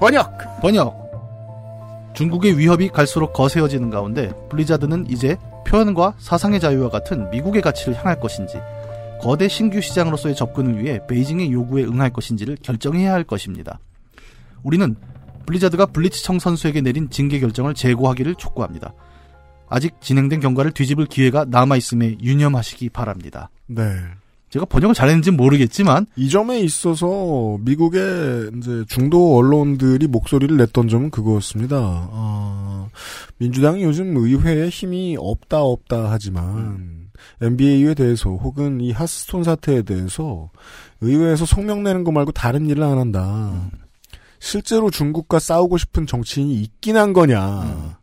번역! 번역. 중국의 위협이 갈수록 거세어지는 가운데 블리자드는 이제 표현과 사상의 자유와 같은 미국의 가치를 향할 것인지 거대 신규 시장으로서의 접근을 위해 베이징의 요구에 응할 것인지를 결정해야 할 것입니다. 우리는 블리자드가 블리츠청 선수에게 내린 징계 결정을 재고하기를 촉구합니다. 아직 진행된 경과를 뒤집을 기회가 남아있음에 유념하시기 바랍니다. 네. 제가 번역을 잘했는지 모르겠지만 이 점에 있어서 미국의 이제 중도 언론들이 목소리를 냈던 점은 그거였습니다. 아, 민주당이 요즘 의회에 힘이 없다 없다 하지만 NBA에 대해서 혹은 이 하스스톤 사태에 대해서 의회에서 성명 내는 거 말고 다른 일을 안 한다. 실제로 중국과 싸우고 싶은 정치인이 있긴 한 거냐.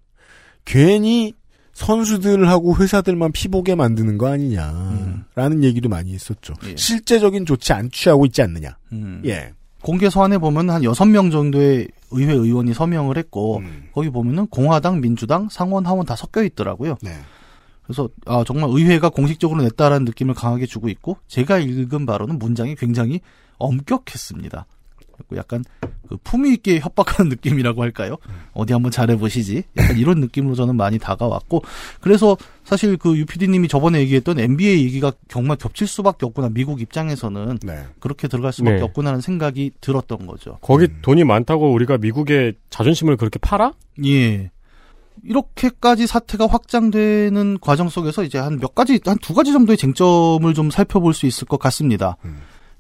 괜히 선수들하고 회사들만 피보게 만드는 거 아니냐라는 얘기도 많이 했었죠. 예. 실제적인 조치 안 취하고 있지 않느냐. 음. 예. 공개 서한에 보면 한 6명 정도의 의회 의원이 서명을 했고 음. 거기 보면은 공화당, 민주당, 상원, 하원 다 섞여 있더라고요. 네. 그래서 아 정말 의회가 공식적으로 냈다라는 느낌을 강하게 주고 있고 제가 읽은 바로는 문장이 굉장히 엄격했습니다. 그리고 약간 그 품위 있게 협박하는 느낌이라고 할까요? 어디 한번 잘해 보시지. 약간 이런 느낌으로 저는 많이 다가왔고 그래서 사실 그 UPD님이 저번에 얘기했던 NBA 얘기가 정말 겹칠 수밖에 없구나. 미국 입장에서는 네. 그렇게 들어갈 수밖에 네. 없구나라는 생각이 들었던 거죠. 거기 돈이 많다고 우리가 미국의 자존심을 그렇게 팔아? 예. 이렇게까지 사태가 확장되는 과정 속에서 이제 한 몇 가지, 한 두 가지 정도의 쟁점을 좀 살펴볼 수 있을 것 같습니다.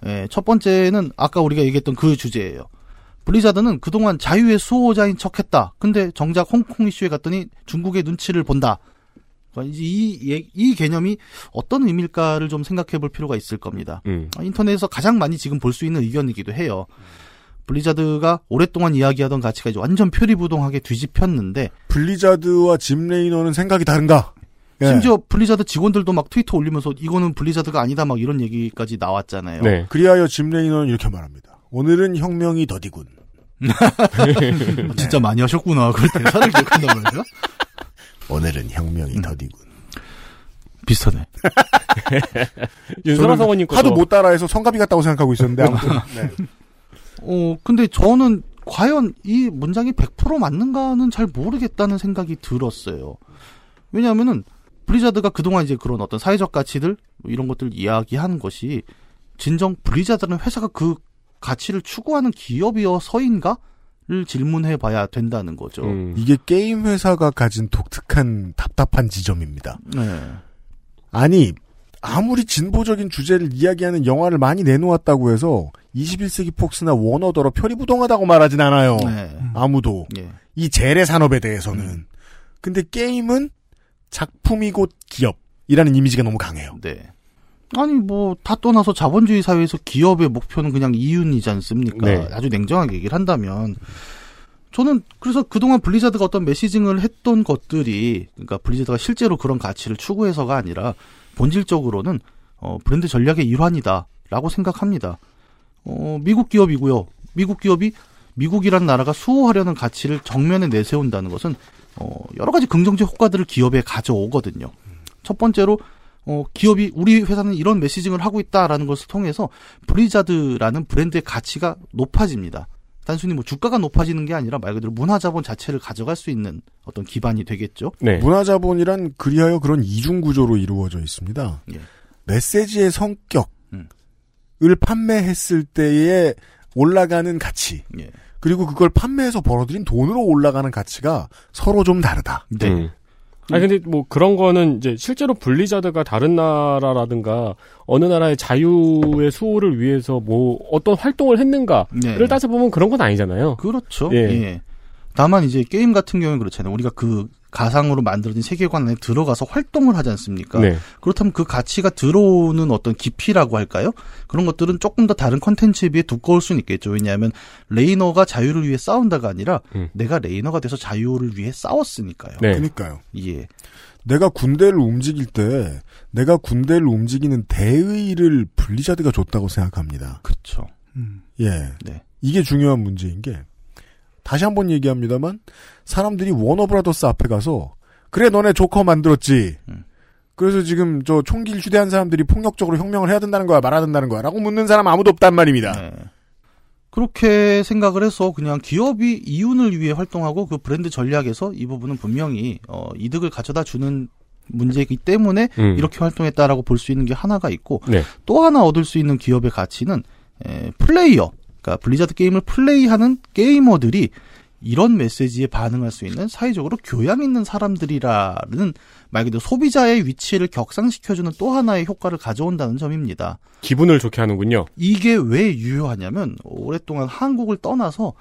예, 첫 번째는 아까 우리가 얘기했던 그 주제예요. 블리자드는 그동안 자유의 수호자인 척 했다. 근데 정작 홍콩 이슈에 갔더니 중국의 눈치를 본다. 그러니까 이, 예- 이 개념이 어떤 의미일까를 좀 생각해 볼 필요가 있을 겁니다. 음. 아, 인터넷에서 가장 많이 지금 볼 수 있는 의견이기도 해요. 블리자드가 오랫동안 이야기하던 가치가 이제 완전 표리부동하게 뒤집혔는데 블리자드와 짐 레이너는 생각이 다른가? 예. 심지어 블리자드 직원들도 막 트위터 올리면서 이거는 블리자드가 아니다 막 이런 얘기까지 나왔잖아요. 네. 그리하여 짐 레이너는 이렇게 말합니다. 오늘은 혁명이 더디군. 아, *laughs* 진짜 많이 하셨구나. 그걸 대사를 기억한단 말이야? *laughs* 오늘은 혁명이 더디군. 비슷하네. 윤선아 성원님 거 하도 못 따라해서 성갑이 같다고 생각하고 있었는데 아무튼 *laughs* 네. 어, 근데 저는 과연 이 문장이 100% 맞는가는 잘 모르겠다는 생각이 들었어요. 왜냐하면은 블리자드가 그동안 이제 그런 어떤 사회적 가치들 뭐 이런 것들 이야기한 것이 진정 블리자드라는 회사가 그 가치를 추구하는 기업이어서인가 를 질문해 봐야 된다는 거죠. 음. 이게 게임 회사가 가진 독특한 답답한 지점입니다. 네. 아니 아무리 진보적인 주제를 이야기하는 영화를 많이 내놓았다고 해서 21세기 폭스나 워너더러 표리부동하다고 말하진 않아요. 네. 아무도 예. 이 재래 산업에 대해서는. 근데 게임은 작품이 곧 기업이라는 이미지가 너무 강해요. 네. 아니 뭐 다 떠나서 자본주의 사회에서 기업의 목표는 그냥 이윤이지 않습니까? 네. 아주 냉정하게 얘기를 한다면 저는 그래서 그동안 블리자드가 어떤 messaging을 했던 것들이 그러니까 블리자드가 실제로 그런 가치를 추구해서가 아니라 본질적으로는 어, 브랜드 전략의 일환이다라고 생각합니다. 어, 미국 기업이고요. 미국 기업이 미국이라는 나라가 수호하려는 가치를 정면에 내세운다는 것은 어, 여러 가지 긍정적 효과들을 기업에 가져오거든요. 첫 번째로 어, 기업이 우리 회사는 이런 messaging을 하고 있다라는 것을 통해서 브리자드라는 브랜드의 가치가 높아집니다. 단순히 뭐 주가가 높아지는 게 아니라 말 그대로 문화 자본 자체를 가져갈 수 있는 어떤 기반이 되겠죠. 네. 문화 자본이란 그리하여 그런 이중 구조로 이루어져 있습니다. 예. 메시지의 성격을 음. 판매했을 때에 올라가는 가치 예. 그리고 그걸 판매해서 벌어들인 돈으로 올라가는 가치가 서로 좀 다르다. 네. 음. 아니 근데 뭐 그런 거는 이제 실제로 블리자드가 다른 나라라든가 어느 나라의 자유의 수호를 위해서 뭐 어떤 활동을 했는가를 네. 따져 보면 그런 건 아니잖아요. 그렇죠. 예. 예. 다만 이제 게임 같은 경우는 그렇잖아요. 우리가 그 가상으로 만들어진 세계관 안에 들어가서 활동을 하지 않습니까? 네. 그렇다면 그 가치가 들어오는 어떤 깊이라고 할까요? 그런 것들은 조금 더 다른 컨텐츠에 비해 두꺼울 수는 있겠죠. 왜냐하면 레이너가 자유를 위해 싸운다가 아니라 음. 내가 레이너가 돼서 자유를 위해 싸웠으니까요. 네. 그러니까요. 예. 내가 군대를 움직일 때 내가 군대를 움직이는 대의를 블리자드가 줬다고 생각합니다. 그렇죠. 음. 예. 네. 이게 중요한 문제인 게 다시 한번 얘기합니다만 사람들이 워너브라더스 앞에 가서 그래 너네 조커 만들었지. 음. 그래서 지금 저 총기를 휴대한 사람들이 폭력적으로 혁명을 해야 된다는 거야 말아야 된다는 거야 라고 묻는 사람 아무도 없단 말입니다. 네. 그렇게 생각을 해서 그냥 기업이 이윤을 위해 활동하고 그 브랜드 전략에서 이 부분은 분명히 어, 이득을 가져다 주는 문제이기 때문에 음. 이렇게 활동했다라고 볼 수 있는 게 하나가 있고 네. 또 하나 얻을 수 있는 기업의 가치는 에, 플레이어, 그러니까 블리자드 게임을 플레이하는 게이머들이 이런 메시지에 반응할 수 있는 사회적으로 교양 있는 사람들이라는 말 그대로 소비자의 위치를 격상시켜주는 또 하나의 효과를 가져온다는 점입니다. 기분을 좋게 하는군요. 이게 왜 유효하냐면 오랫동안 한국을 떠나서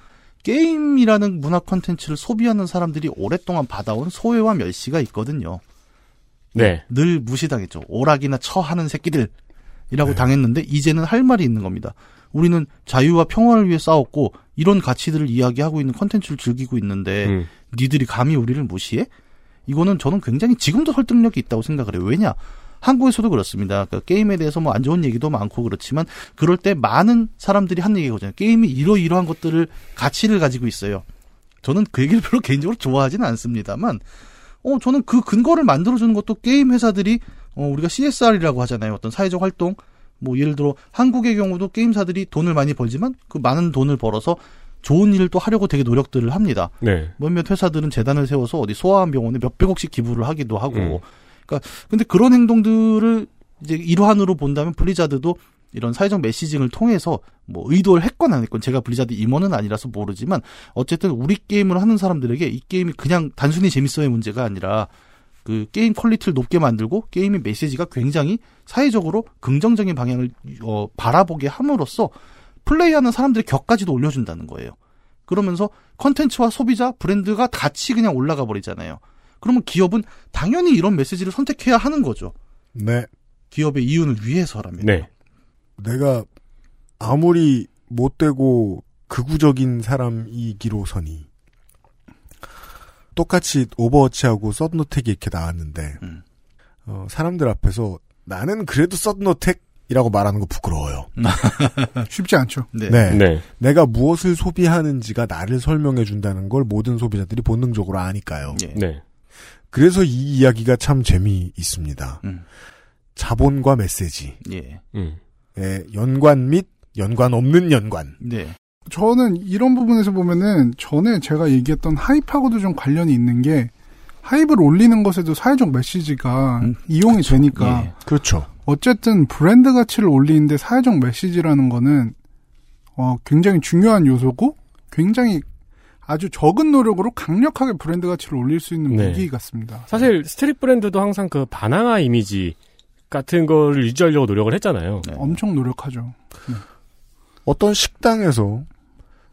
게임이라는 문화 콘텐츠를 소비하는 사람들이 오랫동안 받아온 소외와 멸시가 있거든요. 네. 늘 무시당했죠. 오락이나 처하는 새끼들이라고 네. 당했는데 이제는 할 말이 있는 겁니다. 우리는 자유와 평화를 위해 싸웠고 이런 가치들을 이야기하고 있는 콘텐츠를 즐기고 있는데 음. 니들이 감히 우리를 무시해? 이거는 저는 굉장히 지금도 설득력이 있다고 생각을 해요. 왜냐? 한국에서도 그렇습니다. 그러니까 게임에 대해서 뭐 안 좋은 얘기도 많고 그렇지만 그럴 때 많은 사람들이 한 얘기거든요. 게임이 이러이러한 것들을 가치를 가지고 있어요. 저는 그 얘기를 별로 개인적으로 좋아하지는 않습니다만 어 저는 그 근거를 만들어주는 것도 게임 회사들이 어 우리가 CSR이라고 하잖아요. 어떤 사회적 활동 뭐 예를 들어 한국의 경우도 게임사들이 돈을 많이 벌지만 그 많은 돈을 벌어서 좋은 일을 또 하려고 되게 노력들을 합니다. 네. 몇몇 회사들은 재단을 세워서 어디 소아암 병원에 몇백억씩 기부를 하기도 하고. 음. 그러니까 근데 그런 행동들을 이제 일환으로 본다면 블리자드도 이런 사회적 메시징을 통해서 뭐 의도를 했건 안 했건 제가 블리자드 임원은 아니라서 모르지만 어쨌든 우리 게임을 하는 사람들에게 이 게임이 그냥 단순히 재밌어의 문제가 아니라 그 게임 quality를 높게 만들고 게임의 메시지가 굉장히 사회적으로 긍정적인 방향을 어, 바라보게 함으로써 플레이하는 사람들의 격까지도 올려준다는 거예요. 그러면서 컨텐츠와 소비자 브랜드가 같이 그냥 올라가 버리잖아요. 그러면 기업은 당연히 이런 메시지를 선택해야 하는 거죠. 네. 기업의 이윤을 위해서라면. 네. 내가 아무리 못되고 극우적인 사람이기로서니 똑같이 오버워치하고 서든어택이 이렇게 나왔는데 음. 어, 사람들 앞에서 나는 그래도 서든어택이라고 말하는 거 부끄러워요. *laughs* 쉽지 않죠. 네. 네. 네. 내가 무엇을 소비하는지가 나를 설명해 준다는 걸 모든 소비자들이 본능적으로 아니까요. 예. 네. 그래서 이 이야기가 참 재미 있습니다. 음. 자본과 메시지의 예. 음. 연관 및 연관 없는 연관. 네. 저는 이런 부분에서 보면은 전에 제가 얘기했던 하이프하고도 좀 관련이 있는 게 하이브를 올리는 것에도 사회적 메시지가 음, 이용이 되니까 예. 그렇죠. 어쨌든 브랜드 가치를 올리는데 사회적 메시지라는 거는 어, 굉장히 중요한 요소고 굉장히 아주 적은 노력으로 강력하게 브랜드 가치를 올릴 수 있는 네. 무기 같습니다. 사실 스트릿 브랜드도 항상 그 바나나 이미지 같은 걸 유지하려고 노력을 했잖아요. 네. 엄청 노력하죠. 어떤 식당에서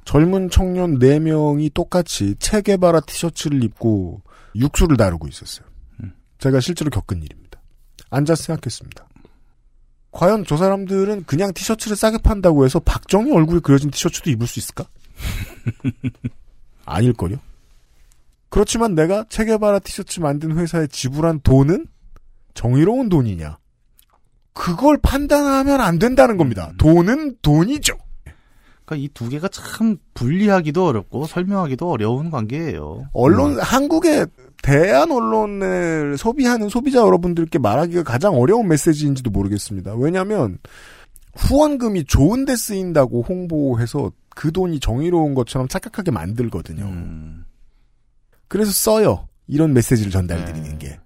젊은 청년 4명이 똑같이 체게바라 티셔츠를 입고 육수를 다루고 있었어요. 음. 제가 실제로 겪은 일입니다. 앉아서 생각했습니다. 과연 저 사람들은 그냥 티셔츠를 싸게 판다고 해서 박정희 얼굴이 그려진 티셔츠도 입을 수 있을까? *laughs* 아닐걸요? 그렇지만 내가 체게바라 티셔츠 만든 회사에 지불한 돈은 정의로운 돈이냐? 그걸 판단하면 안 된다는 겁니다. 돈은 돈이죠. 그러니까 이 두 개가 참 분리하기도 어렵고 설명하기도 어려운 관계예요. 언론 한국의 대한 언론을 소비하는 소비자 여러분들께 말하기가 가장 어려운 메시지인지도 모르겠습니다. 왜냐하면 후원금이 좋은데 쓰인다고 홍보해서 그 돈이 정의로운 것처럼 착각하게 만들거든요. 음. 그래서 써요. 이런 메시지를 전달드리는 네. 게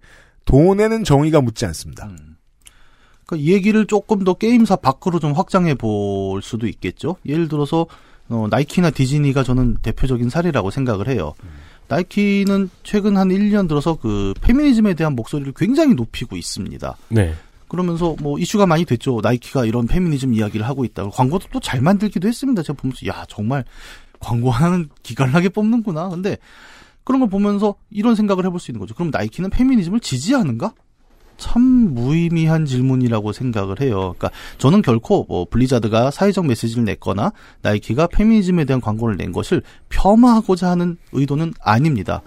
돈에는 정의가 묻지 않습니다. 음. 그러니까 이 얘기를 조금 더 게임사 밖으로 좀 확장해 볼 수도 있겠죠. 예를 들어서 어, 나이키나 디즈니가 저는 대표적인 사례라고 생각을 해요. 나이키는 최근 한 1년 들어서 그 페미니즘에 대한 목소리를 굉장히 높이고 있습니다. 네. 그러면서 뭐 이슈가 많이 됐죠. 나이키가 이런 페미니즘 이야기를 하고 있다고. 광고도 또 잘 만들기도 했습니다. 제가 보면서 야 정말 광고 하나는 기깔나게 뽑는구나. 근데 그런 걸 보면서 이런 생각을 해볼 수 있는 거죠. 그럼 나이키는 페미니즘을 지지하는가? 참 무의미한 질문이라고 생각을 해요. 그러니까 저는 결코 뭐 블리자드가 사회적 메시지를 냈거나 나이키가 페미니즘에 대한 광고를 낸 것을 폄하하고자 하는 의도는 아닙니다.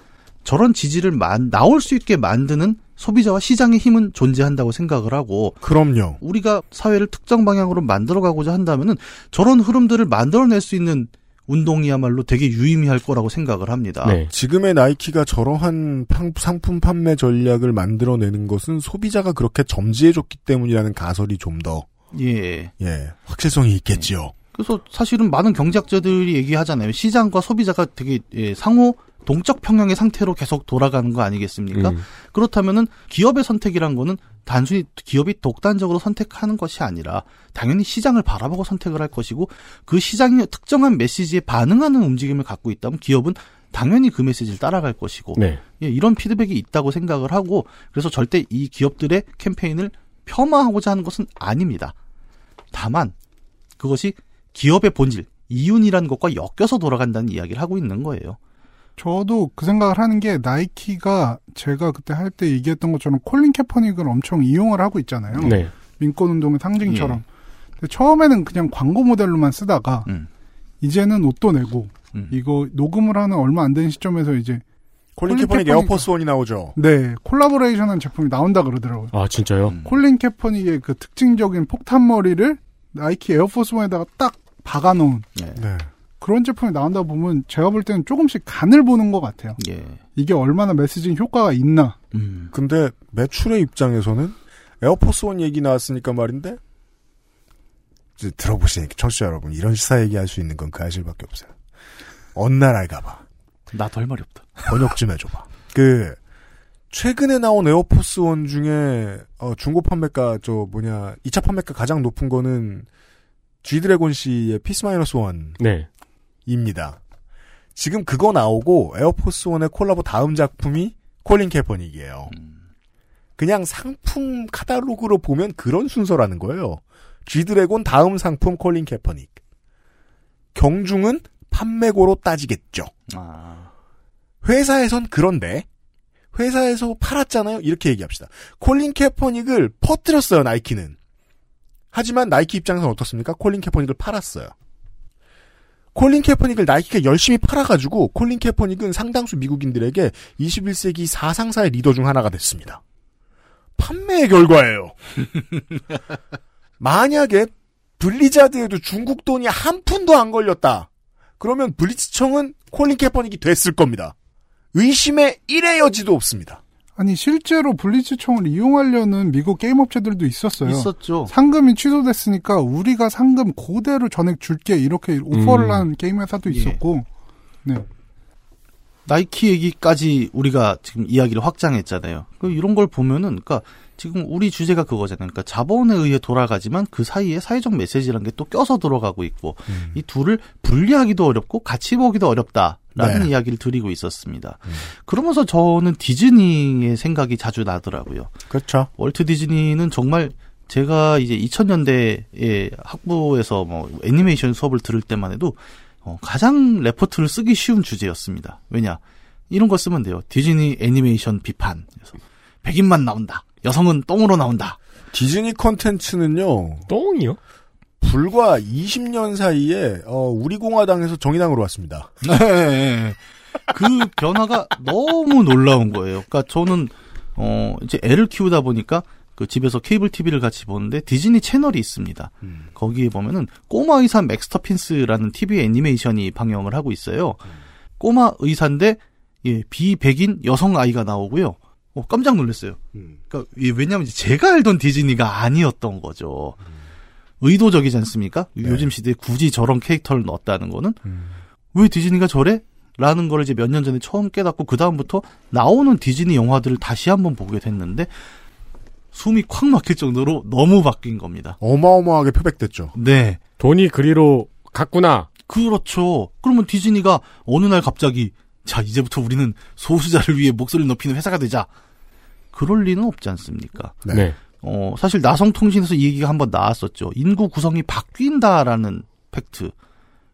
저런 지지를 만, 나올 수 있게 만드는 소비자와 시장의 힘은 존재한다고 생각을 하고 그럼요. 우리가 사회를 특정 방향으로 만들어 가고자 한다면은 저런 흐름들을 만들어 낼 수 있는 운동이야말로 되게 유의미할 거라고 생각을 합니다. 네. 지금의 나이키가 저러한 팡- 상품 판매 전략을 만들어내는 것은 소비자가 그렇게 점지해줬기 때문이라는 가설이 좀 더, 예. 예, 확실성이 있겠지요. 그래서 사실은 많은 경제학자들이 얘기하잖아요. 시장과 소비자가 되게 예, 상호 동적 평형의 상태로 계속 돌아가는 거 아니겠습니까? 음. 그렇다면은 기업의 선택이란 거는 단순히 기업이 독단적으로 선택하는 것이 아니라 당연히 시장을 바라보고 선택을 할 것이고 그 시장이 특정한 메시지에 반응하는 움직임을 갖고 있다면 기업은 당연히 그 메시지를 따라갈 것이고 네. 예, 이런 피드백이 있다고 생각을 하고 그래서 절대 이 기업들의 캠페인을 폄하하고자 하는 것은 아닙니다. 다만 그것이 기업의 본질, 이윤이라는 것과 엮여서 돌아간다는 이야기를 하고 있는 거예요. 저도 그 생각을 하는 게 나이키가 제가 그때 할 때 얘기했던 것처럼 콜린 캐퍼닉을 엄청 이용을 하고 있잖아요. 네. 민권 운동의 상징처럼. 근데 처음에는 그냥 광고 모델로만 쓰다가 음. 이제는 옷도 내고 음. 이거 녹음을 하는 얼마 안 된 시점에서 이제 콜린 캐퍼닉- 에어포스 원이 나오죠. 네 콜라보레이션한 제품이 나온다 그러더라고요. 아 진짜요? 음. 콜린 캐퍼닉의 그 특징적인 폭탄 머리를 나이키 에어포스 원에다가 딱 박아놓은 네. 네. 그런 제품이 나온다 보면 제가 볼 때는 조금씩 간을 보는 것 같아요. 예. 이게 얼마나 messaging 효과가 있나. 음. 근데 매출의 입장에서는 에어포스 원 얘기 나왔으니까 말인데 이제 들어보시니까 청취자 여러분 이런 시사 얘기할 수 있는 건 그 아실밖에 없어요. 어느 나라에 가봐. 나도 할 말이 없다. 번역 좀 해줘봐. 그 최근에 나온 에어포스 원 중에 어, 중고 판매가 저 뭐냐 2차 판매가 가장 높은 거는 G 드래곤 씨의 피스 마이너스 네. 원입니다. 지금 그거 나오고 에어포스 원의 콜라보 다음 작품이 콜린 캐퍼닉이에요. 그냥 상품 카탈로그로 보면 그런 순서라는 거예요. G 드래곤 다음 상품 콜린 캐퍼닉. 경중은 판매고로 따지겠죠. 아. 회사에선 그런데 회사에서 팔았잖아요. 이렇게 얘기합시다. 콜린 캐퍼닉을 퍼뜨렸어요. 나이키는. 하지만 나이키 입장에서는 어떻습니까? 콜린 캐퍼닉을 팔았어요. 콜린 캐퍼닉을 나이키가 열심히 팔아가지고 콜린 캐퍼닉은 상당수 미국인들에게 21세기 사상사의 리더 중 하나가 됐습니다. 판매의 결과예요. *laughs* 만약에 블리자드에도 중국 돈이 한 푼도 안 걸렸다. 그러면 블리츠청은 콜린 캐퍼닉이 됐을 겁니다. 의심의 일의 여지도 없습니다. 아니 실제로 블리츠청을 이용하려는 미국 게임 업체들도 있었어요. 있었죠. 상금이 취소됐으니까 우리가 상금 그대로 전액 줄게 이렇게 오퍼를 음. 한 게임 회사도 예. 있었고. 네. 나이키 얘기까지 우리가 지금 이야기를 확장했잖아요. 그 이런 걸 보면은, 그러니까 지금 우리 주제가 그거잖아요. 그러니까 자본에 의해 돌아가지만 그 사이에 사회적 메시지라는 게 또 껴서 들어가고 있고 이 둘을 분리하기도 어렵고 같이 보기도 어렵다 라는 네. 이야기를 드리고 있었습니다. 그러면서 저는 디즈니의 생각이 자주 나더라고요. 그렇죠. 월트 디즈니는 정말 제가 이제 2000년대에 학부에서 뭐 애니메이션 수업을 들을 때만 해도 어, 가장 레포트를 쓰기 쉬운 주제였습니다. 왜냐? 이런 거 쓰면 돼요. 디즈니 애니메이션 비판. 그래서 백인만 나온다. 여성은 똥으로 나온다. 디즈니 컨텐츠는요. 똥이요? 불과 20년 사이에 어, 우리 공화당에서 정의당으로 왔습니다. *laughs* 네. 그 변화가 너무 놀라운 거예요. 그러니까 저는 어 이제 애를 키우다 보니까 그 집에서 케이블 TV를 같이 보는데 디즈니 채널이 있습니다. 거기에 보면은 꼬마 의사 맥스터핀스라는 TV 애니메이션이 방영을 하고 있어요. 꼬마 의사인데 예, 비백인 여성 아이가 나오고요. 어, 깜짝 놀랐어요. 그러니까 예, 왜냐하면 제가 알던 디즈니가 아니었던 거죠. 의도적이지 않습니까? 요즘 시대에 굳이 저런 캐릭터를 넣었다는 거는 왜 디즈니가 저래? 라는 걸 이제 몇 년 전에 처음 깨닫고 그 다음부터 나오는 디즈니 영화들을 다시 한번 보게 됐는데 숨이 콱 막힐 정도로 너무 바뀐 겁니다. 어마어마하게 표백됐죠. 네. 돈이 그리로 갔구나. 그렇죠. 그러면 디즈니가 어느 날 갑자기 자 이제부터 우리는 소수자를 위해 목소리를 높이는 회사가 되자. 그럴 리는 없지 않습니까? 네. 네. 어, 사실 나성통신에서 이 얘기가 한번 나왔었죠. 인구 구성이 바뀐다라는 팩트.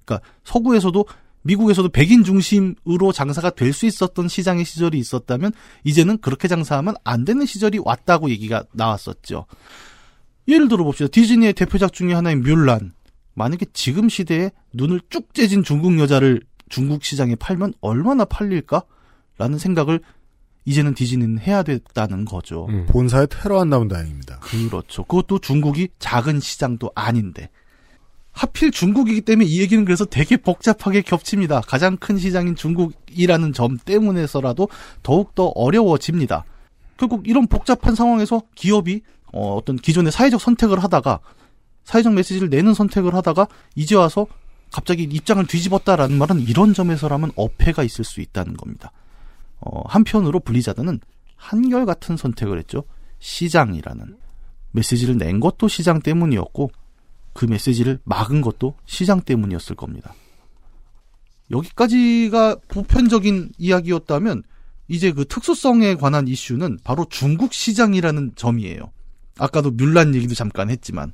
그러니까 서구에서도 미국에서도 백인 중심으로 장사가 될 수 있었던 시장의 시절이 있었다면 이제는 그렇게 장사하면 안 되는 시절이 왔다고 얘기가 나왔었죠. 예를 들어 봅시다. 디즈니의 대표작 중에 하나인 뮬란. 만약에 지금 시대에 눈을 쭉 째진 중국 여자를 중국 시장에 팔면 얼마나 팔릴까? 라는 생각을 이제는 디즈니는 해야 됐다는 거죠. 음. 본사에 테러 안 나면 다행입니다. 그렇죠. 그것도 중국이 작은 시장도 아닌데. 하필 중국이기 때문에 이 얘기는 그래서 되게 복잡하게 겹칩니다. 가장 큰 시장인 중국이라는 점 때문에서라도 더욱더 어려워집니다. 결국 이런 복잡한 상황에서 기업이 어, 어떤 기존의 사회적 선택을 하다가 사회적 메시지를 내는 선택을 하다가 이제 와서 갑자기 입장을 뒤집었다라는 말은 이런 점에서라면 어폐가 있을 수 있다는 겁니다. 어, 한편으로 블리자드는 한결같은 선택을 했죠. 시장이라는 메시지를 낸 것도 시장 때문이었고 그 메시지를 막은 것도 시장 때문이었을 겁니다. 여기까지가 보편적인 이야기였다면 이제 그 특수성에 관한 이슈는 바로 중국 시장이라는 점이에요. 아까도 뮬란 얘기도 잠깐 했지만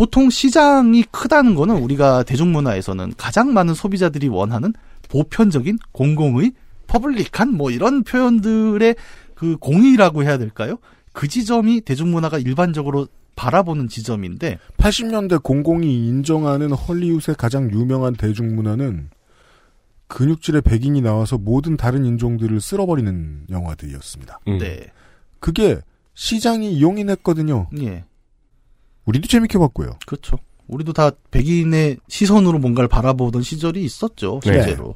보통 시장이 크다는 거는 우리가 대중문화에서는 가장 많은 소비자들이 원하는 보편적인 공공의 퍼블릭한 뭐 이런 표현들의 그 공의라고 해야 될까요? 그 지점이 대중문화가 일반적으로 바라보는 지점인데 80년대 공공이 인정하는 헐리우드의 가장 유명한 대중문화는 근육질의 백인이 나와서 모든 다른 인종들을 쓸어버리는 영화들이었습니다. 음. 네. 그게 시장이 용인했거든요. 예. 우리도 재밌게 봤고요. 그렇죠. 우리도 다 백인의 시선으로 뭔가를 바라보던 시절이 있었죠, 네. 실제로.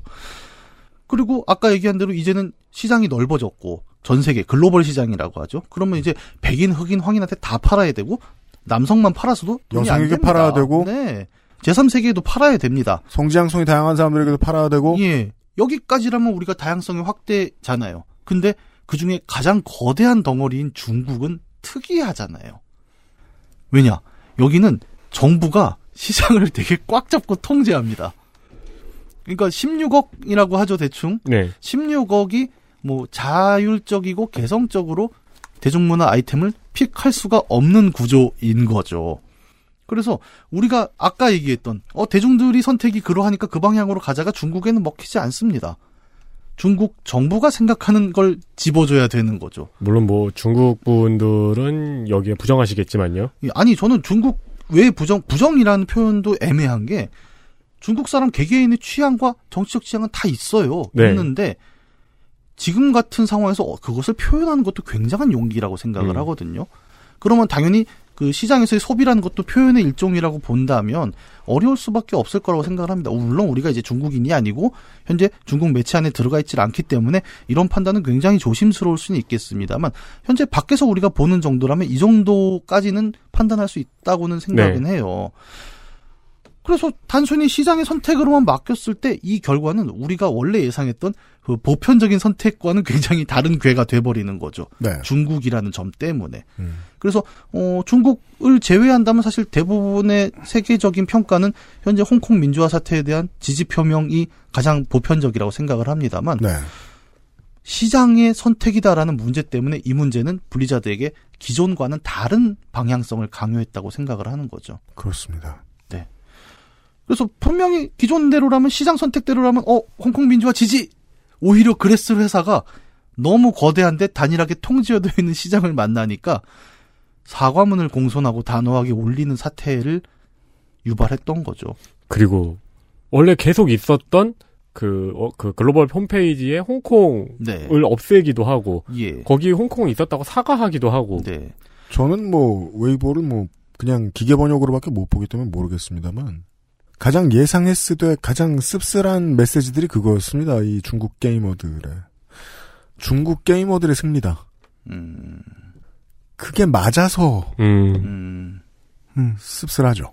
그리고 아까 얘기한 대로 이제는 시장이 넓어졌고 전 세계 글로벌 시장이라고 하죠. 그러면 이제 백인, 흑인, 황인한테 다 팔아야 되고 남성만 팔아서도 돈이 안 여성에게. 팔아야 되고. 네. 제3세계에도 팔아야 됩니다. 성지양성이 다양한 사람들에게도 팔아야 되고 예. 여기까지라면 우리가 다양성의 확대잖아요. 근데 그 중에 가장 거대한 덩어리인 중국은 특이하잖아요. 왜냐? 여기는 정부가 시장을 *laughs* 되게 꽉 잡고 통제합니다. 그러니까 16억이라고 하죠, 대충. 네. 16억이 뭐 자율적이고 개성적으로 대중문화 아이템을 픽할 수가 없는 구조인 거죠. 그래서 우리가 아까 얘기했던 어 대중들이 선택이 그러하니까 그 방향으로 가자가 중국에는 먹히지 않습니다. 중국 정부가 생각하는 걸 집어줘야 되는 거죠. 물론 뭐 중국 분들은 여기에 부정하시겠지만요. 예, 아니 저는 중국 왜 부정 부정이라는 표현도 애매한 게 중국 사람 개개인의 취향과 정치적 취향은 다 있어요. 네. 있는데 지금 같은 상황에서 어, 그것을 표현하는 것도 굉장한 용기라고 생각을 음. 하거든요. 그러면 당연히 그 시장에서의 소비라는 것도 표현의 일종이라고 본다면 어려울 수밖에 없을 거라고 생각을 합니다. 물론 우리가 이제 중국인이 아니고 현재 중국 매체 안에 들어가 있질 않기 때문에 이런 판단은 굉장히 조심스러울 수는 있겠습니다만 현재 밖에서 우리가 보는 정도라면 이 정도까지는 판단할 수 있다고는 생각은 해요. 그래서 단순히 시장의 선택으로만 맡겼을 때 이 결과는 우리가 원래 예상했던 그 보편적인 선택과는 굉장히 다른 궤가 돼버리는 거죠. 네. 중국이라는 점 때문에. 음. 그래서 어 중국을 제외한다면 사실 대부분의 세계적인 평가는 현재 홍콩 민주화 사태에 대한 지지 표명이 가장 보편적이라고 생각을 합니다만 네. 시장의 선택이다라는 문제 때문에 이 문제는 블리자드에게 기존과는 다른 방향성을 강요했다고 생각을 하는 거죠. 그렇습니다. 그래서 분명히 기존대로라면 시장 선택대로라면 어 홍콩 민주화 지지 오히려 그랬을 회사가 너무 거대한데 단일하게 통제되어 있는 시장을 만나니까 사과문을 공손하고 단호하게 올리는 사태를 유발했던 거죠. 그리고 원래 계속 있었던 그, 어, 그 글로벌 홈페이지에 홍콩을 네. 없애기도 하고 예. 거기 홍콩이 있었다고 사과하기도 하고 네. 저는 뭐 웨이보를 뭐 그냥 기계 번역으로밖에 못 보기 때문에 모르겠습니다만 가장 예상했으되 가장 씁쓸한 메시지들이 그거였습니다. 이 중국 게이머들의 중국 게이머들의 승리다. 음. 그게 맞아서 음. 음. 씁쓸하죠.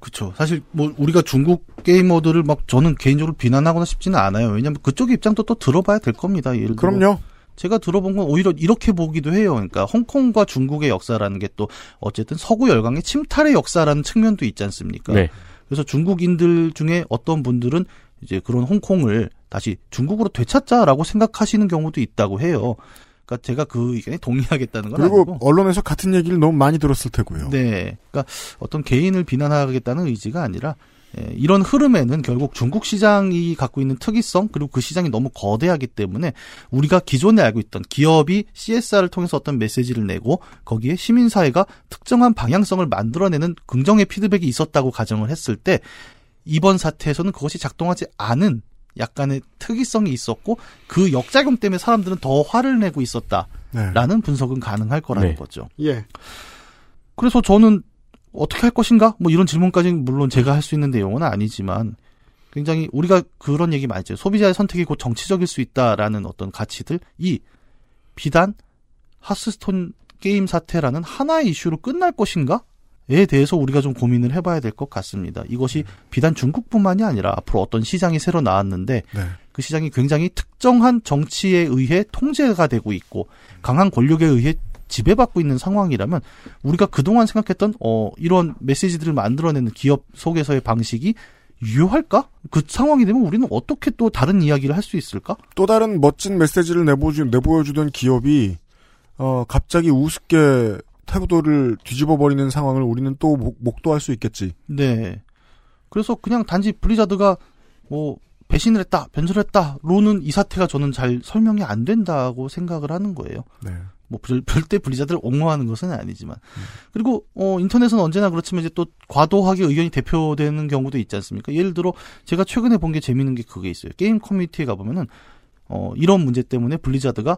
그쵸. 사실 뭐 우리가 중국 게이머들을 막 저는 개인적으로 비난하거나 싶지는 않아요. 왜냐면 그쪽 입장도 또 들어봐야 될 겁니다. 예를 들어 그럼요. 제가 들어본 건 오히려 이렇게 보기도 해요. 그러니까 홍콩과 중국의 역사라는 게 또 어쨌든 서구 열강의 침탈의 역사라는 측면도 있지 않습니까? 네. 그래서 중국인들 중에 어떤 분들은 이제 그런 홍콩을 다시 중국으로 되찾자라고 생각하시는 경우도 있다고 해요. 그러니까 제가 그 의견에 동의하겠다는 건 그리고 아니고. 언론에서 같은 얘기를 너무 많이 들었을 테고요. 네. 그러니까 어떤 개인을 비난하겠다는 의지가 아니라 예, 이런 흐름에는 결국 중국 시장이 갖고 있는 특이성 그리고 그 시장이 너무 거대하기 때문에 우리가 기존에 알고 있던 기업이 CSR을 통해서 어떤 메시지를 내고 거기에 시민사회가 특정한 방향성을 만들어내는 긍정의 피드백이 있었다고 가정을 했을 때 이번 사태에서는 그것이 작동하지 않은 약간의 특이성이 있었고 그 역작용 때문에 사람들은 더 화를 내고 있었다라는 네. 분석은 가능할 거라는 네. 거죠. 예. 그래서 저는 어떻게 할 것인가? 뭐 이런 질문까지는 물론 제가 할 수 있는 내용은 아니지만 굉장히 우리가 그런 얘기 많이 했죠. 소비자의 선택이 곧 정치적일 수 있다라는 어떤 가치들 이 비단 하스스톤 게임 사태라는 하나의 이슈로 끝날 것인가? 에 대해서 우리가 좀 고민을 해봐야 될 것 같습니다. 이것이 비단 중국뿐만이 아니라 앞으로 어떤 시장이 새로 나왔는데 네. 그 시장이 굉장히 특정한 정치에 의해 통제가 되고 있고 강한 권력에 의해 지배받고 있는 상황이라면 우리가 그동안 생각했던 어 이런 메시지들을 만들어내는 기업 속에서의 방식이 유효할까? 그 상황이 되면 우리는 어떻게 또 다른 이야기를 할 수 있을까? 또 다른 멋진 메시지를 내보주, 내보여주던 기업이 어 갑자기 우습게 태도를 뒤집어 버리는 상황을 우리는 또 목, 목도할 수 있겠지. 네. 그래서 그냥 단지 블리자드가 뭐 배신을 했다, 변절을 했다로는 이 사태가 저는 잘 설명이 안 된다고 생각을 하는 거예요. 네. 뭐 별- 절대 블리자드를 옹호하는 것은 아니지만 그리고 어 인터넷은 언제나 그렇지만 이제 또 과도하게 의견이 대표되는 경우도 있지 않습니까? 예를 들어 제가 최근에 본 게 재밌는 게 그게 있어요. 게임 커뮤니티에 가 보면은 어 이런 문제 때문에 블리자드가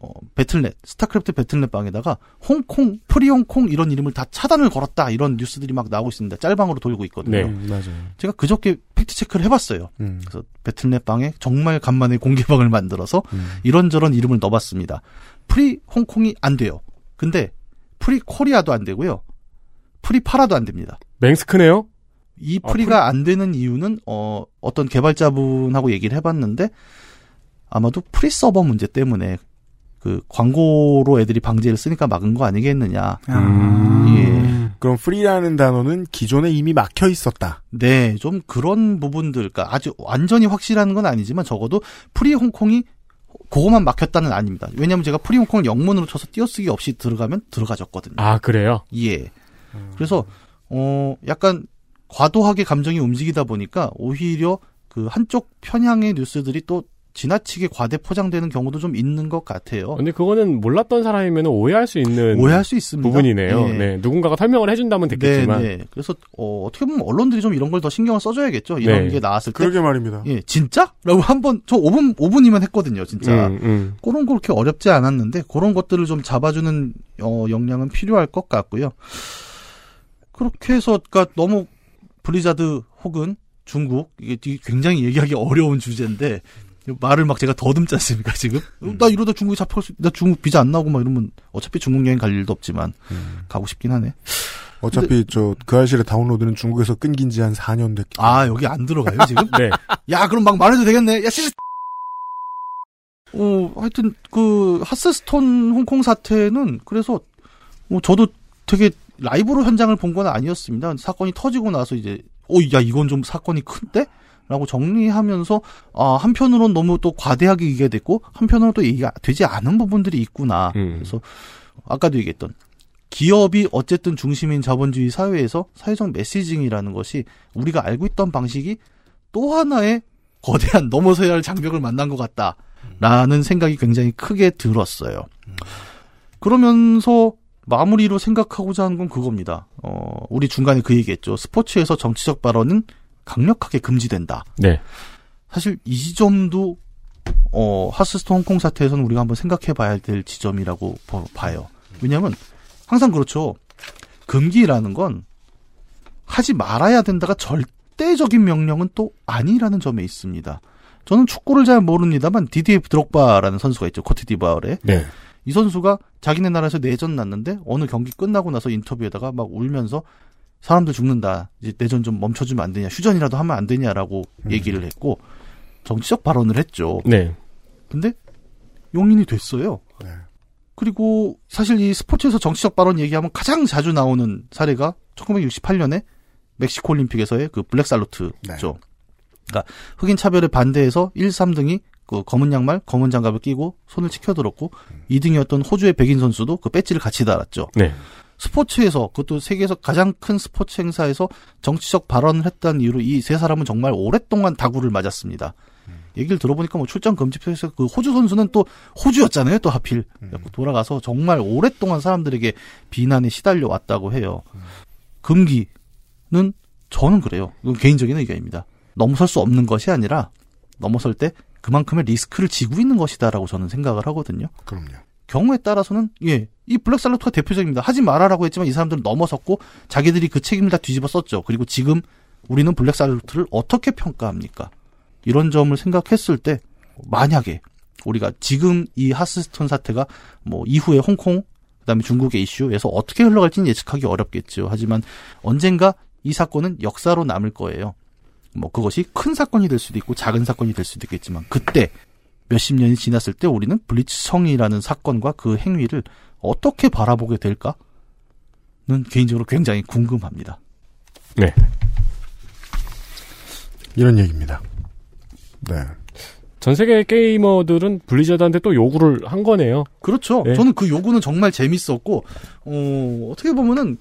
어 배틀넷 스타크래프트 배틀넷 방에다가 홍콩 Free Hong Kong 이런 이름을 다 차단을 걸었다 이런 뉴스들이 막 나오고 있습니다. 짤방으로 돌고 있거든요. 네. 음, 맞아요. 제가 그저께 팩트 체크를 해봤어요. 음. 그래서 배틀넷 방에 정말 간만에 공개방을 만들어서 음. 이런저런 이름을 넣어봤습니다. Free Hong Kong이 안 돼요. 근데 Free Korea도 안 되고요. Free 파라도 안 됩니다. 맹스크네요? 이 아, Free가 안 되는 이유는 어 어떤 개발자분하고 얘기를 해봤는데 아마도 free 서버 문제 때문에 그 광고로 애들이 방지를 쓰니까 막은 거 아니겠느냐. 아. 예. 그럼 free라는 단어는 기존에 이미 막혀 있었다. 네, 좀 그런 부분들, 그러니까 아주 완전히 확실한 건 아니지만 적어도 Free Hong Kong이 그거만 막혔다는 아닙니다. 왜냐하면 제가 Free Hong Kong을 영문으로 쳐서 띄어쓰기 없이 들어가면 들어가졌거든요. 아, 그래요? 예. 그래서 어 약간 과도하게 감정이 움직이다 보니까 오히려 그 한쪽 편향의 뉴스들이 또 지나치게 과대 포장되는 경우도 좀 있는 것 같아요. 근데 그거는 몰랐던 사람이면 오해할 수 있는 오해할 수 있습니다. 부분이네요. 예. 네. 누군가가 설명을 해준다면 됐겠지만. 네, 네. 그래서 어, 떻게 보면 언론들이 좀 이런 걸 더 신경을 써줘야겠죠. 이런 네. 게 나왔을 때. 그러게 말입니다. 예, 진짜? 라고 한번 저 5분 5분이면 했거든요, 진짜. 음, 음. 그런 거 그렇게 어렵지 않았는데 그런 것들을 좀 잡아주는 어, 역량은 필요할 것 같고요. 그렇게 해서 그러니까 너무 블리자드 혹은 중국 이게 굉장히 얘기하기 어려운 주제인데 말을 막 제가 더듬지 않습니까 지금? 나 이러다 중국에 잡혀갈 수, 나 중국 비자 안 나오고 막 이러면 어차피 중국 여행 갈 일도 없지만 가고 싶긴 하네. 어차피 저 그알싫의 다운로드는 중국에서 끊긴 지 한 4년 됐기 아 여기 안 들어가요 지금? *laughs* 네. 야 그럼 막 말해도 되겠네. 야 씨. 어 하여튼 그 하스스톤 홍콩 사태는 그래서 뭐 저도 되게 라이브로 현장을 본 건 아니었습니다. 사건이 터지고 나서 이제 어 야 이건 좀 사건이 큰데? 라고 정리하면서 아 한편으로는 너무 또 과대하게 얘기가 됐고 한편으로는 또 얘기가 되지 않은 부분들이 있구나. 음. 그래서 아까도 얘기했던 기업이 어쨌든 중심인 자본주의 사회에서 사회적 메시징이라는 것이 우리가 알고 있던 방식이 또 하나의 거대한 넘어서야 할 장벽을 만난 것 같다라는 생각이 굉장히 크게 들었어요. 그러면서 마무리로 생각하고자 하는 건 그겁니다. 어, 우리 중간에 그 얘기했죠. 스포츠에서 정치적 발언은 강력하게 금지된다. 네. 사실 이 지점도 어, 하스스톤 홍콩 사태에서는 우리가 한번 생각해 봐야 될 지점이라고 보- 봐요. 왜냐하면 항상 그렇죠. 금기라는 건 하지 말아야 된다가 절대적인 명령은 또 아니라는 점에 있습니다. 저는 축구를 잘 모릅니다만 디디에 드록바라는 선수가 있죠. 코트디바르에. 네. 이 선수가 자기네 나라에서 내전 났는데 어느 경기 끝나고 나서 인터뷰에다가 막 울면서 사람들 죽는다. 이제 내전 좀 멈춰주면 안 되냐. 휴전이라도 하면 안 되냐라고 얘기를 했고 정치적 발언을 했죠. 네. 근데 용인이 됐어요. 네. 그리고 사실 이 스포츠에서 정치적 발언 얘기하면 가장 자주 나오는 사례가 1968년에 멕시코 올림픽에서의 그 블랙 살루트죠. 그러니까 흑인 차별에 반대해서 1, 3등이 그 검은 양말, 검은 장갑을 끼고 손을 치켜들었고 2등이었던 호주의 백인 선수도 그 배지를 같이 달았죠. 네. 스포츠에서 그것도 세계에서 가장 큰 스포츠 행사에서 정치적 발언을 했다는 이유로 이 세 사람은 정말 오랫동안 다구를 맞았습니다. 얘기를 들어보니까 뭐 출장 금지표에서 그 호주 선수는 또 호주였잖아요. 또 하필 그래갖고 돌아가서 정말 오랫동안 사람들에게 비난에 시달려 왔다고 해요. 금기는 저는 그래요. 이건 개인적인 의견입니다. 넘어설 수 없는 것이 아니라 넘어설 때 그만큼의 리스크를 지고 있는 것이다라고 저는 생각을 하거든요. 그럼요. 경우에 따라서는 예, 이 블랙살루트가 대표적입니다. 하지 말아라고 했지만 이 사람들은 넘어섰고 자기들이 그 책임을 다 뒤집어 썼죠. 그리고 지금 우리는 블랙살루트를 어떻게 평가합니까? 이런 점을 생각했을 때 만약에 우리가 지금 이 하스스톤 사태가 뭐 이후에 홍콩 그다음에 중국의 이슈에서 어떻게 흘러갈지는 예측하기 어렵겠죠. 하지만 언젠가 이 사건은 역사로 남을 거예요. 뭐 그것이 큰 사건이 될 수도 있고 작은 사건이 될 수도 있겠지만 그때 몇십 년이 지났을 때 우리는 블리츠성이라는 사건과 그 행위를 어떻게 바라보게 될까는 개인적으로 굉장히 궁금합니다. 네. 이런 얘기입니다. 네. 전 세계 게이머들은 블리자드한테 또 요구를 한 거네요. 그렇죠. 네. 저는 그 요구는 정말 재밌었고 어, 어떻게 보면은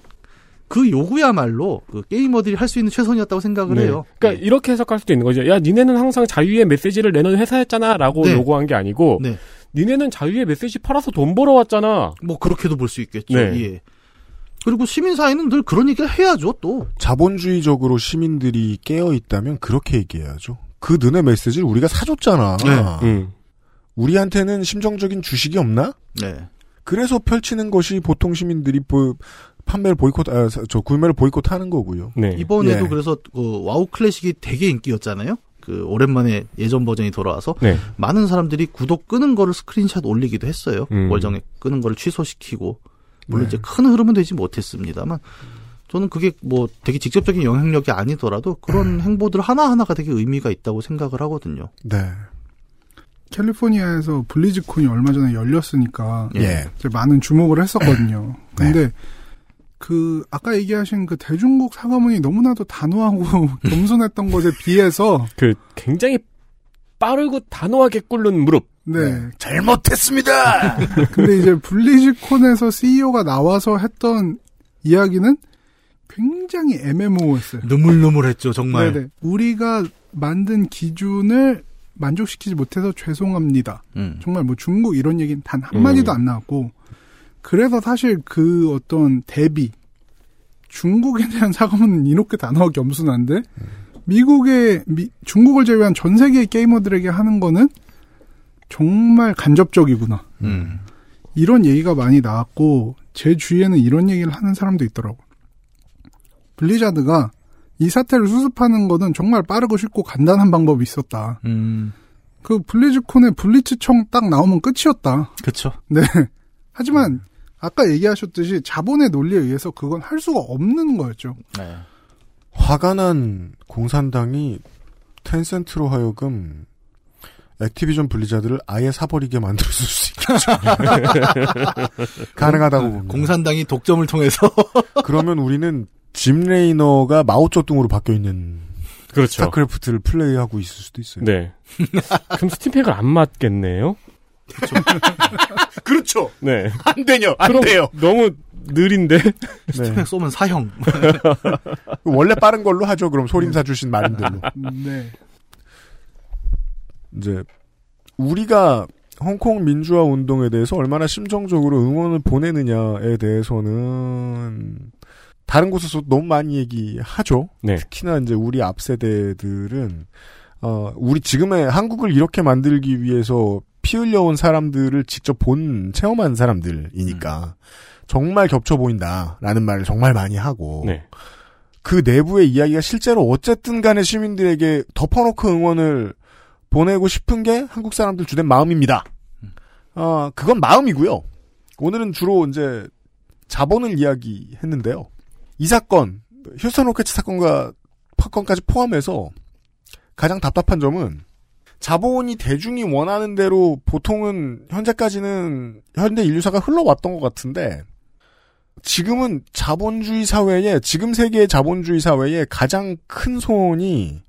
그 요구야말로 그 게이머들이 할 수 있는 최선이었다고 생각을 해요. 그러니까 이렇게 해석할 수도 있는 거죠. 야, 니네는 항상 자유의 메시지를 내는 회사였잖아라고 네. 요구한 게 아니고, 네. 니네는 자유의 메시지 팔아서 돈 벌어왔잖아. 뭐 그렇게도 볼 수 있겠죠. 네. 예. 그리고 시민사회는 늘 그런 얘기를 해야죠, 또. 자본주의적으로 시민들이 깨어 있다면 그렇게 얘기해야죠. 그 너네 메시지를 우리가 사줬잖아. 네. 음. 우리한테는 심정적인 주식이 없나? 네. 그래서 펼치는 것이 보통 시민들이 보, 판매를 보이콧, 아, 사- 저 구매를 보이콧하는 거고요. 네. 이번에도 예. 그래서 그 와우 클래식이 되게 인기였잖아요. 그 오랜만에 예전 버전이 돌아와서 네. 많은 사람들이 구독 끄는 거를 스크린샷 올리기도 했어요. 음. 월정액 끄는 거를 취소시키고 물론 네. 이제 큰 흐름은 되지 못했습니다만 저는 그게 뭐 되게 직접적인 영향력이 아니더라도 그런 행보들 하나하나가 되게 의미가 있다고 생각을 하거든요. 네. 캘리포니아에서 블리즈콘이 얼마 전에 열렸으니까 예. 이제 많은 주목을 했었거든요. 근데 그 아까 얘기하신 그 대중국 사과문이 너무나도 단호하고 *laughs* 겸손했던 것에 비해서 그 굉장히 빠르고 단호하게 꿇는 무릎. 네. 잘못했습니다! *laughs* 근데 이제 블리즈콘에서 CEO가 나와서 했던 이야기는 굉장히 애매모호했어요. 느물느물했죠, 정말. 네네. 우리가 만든 기준을 만족시키지 못해서 죄송합니다. 음. 정말 뭐 중국 이런 얘기는 단 한마디도 안 나왔고, 그래서 사실 그 어떤 대비, 중국에 대한 사과문은 이렇게 단호하게 겸손한데, 미국의, 미- 중국을 제외한 전 세계의 게이머들에게 하는 거는 정말 간접적이구나. 음. 이런 얘기가 많이 나왔고, 제 주위에는 이런 얘기를 하는 사람도 있더라고. 블리자드가 이 사태를 수습하는 거는 정말 빠르고 쉽고 간단한 방법이 있었다. 음. 그 블리즈콘의 블리츠청 딱 나오면 끝이었다. 그쵸. 네. 하지만 아까 얘기하셨듯이 자본의 논리에 의해서 그건 할 수가 없는 거였죠. 네. 화가 난 공산당이 텐센트로 하여금 액티비전 블리자드를 아예 사버리게 만들었을 수 있겠죠. *laughs* 가능하다고 봅니다. 공산당이 독점을 통해서 *laughs* 그러면 우리는 짐 레이너가 마오쩌둥으로 바뀌어 있는 그렇죠. 스타크래프트를 플레이하고 있을 수도 있어요. 네. *laughs* 그럼 스팀팩을 안 맞겠네요? *laughs* 그렇죠. 네. 안 되냐? 안 돼요. 너무 느린데? *laughs* 네. 쏘면 사형. *laughs* 원래 빠른 걸로 하죠. 그럼 소림사 주신 말인들로. 네. 이제 우리가 홍콩 민주화 운동에 대해서 얼마나 심정적으로 응원을 보내느냐에 대해서는 다른 곳에서 너무 많이 얘기하죠. 네. 특히나 이제 우리 앞 세대들은 어 우리 지금의 한국을 이렇게 만들기 위해서 피 흘려온 사람들을 직접 본 체험한 사람들이니까 정말 겹쳐 보인다라는 말을 정말 많이 하고 네. 그 내부의 이야기가 실제로 어쨌든 간에 시민들에게 덮어놓고 응원을 보내고 싶은 게 한국 사람들 주된 마음입니다. 어, 그건 마음이고요. 오늘은 주로 이제 자본을 이야기했는데요. 이 사건, 휴스턴 로켓 사건과 사건까지 포함해서 가장 답답한 점은 자본이 대중이 원하는 대로 보통은 현재까지는 현대 인류사가 흘러왔던 것 같은데 지금은 자본주의 사회에 지금 세계의 자본주의 사회에 가장 큰 손이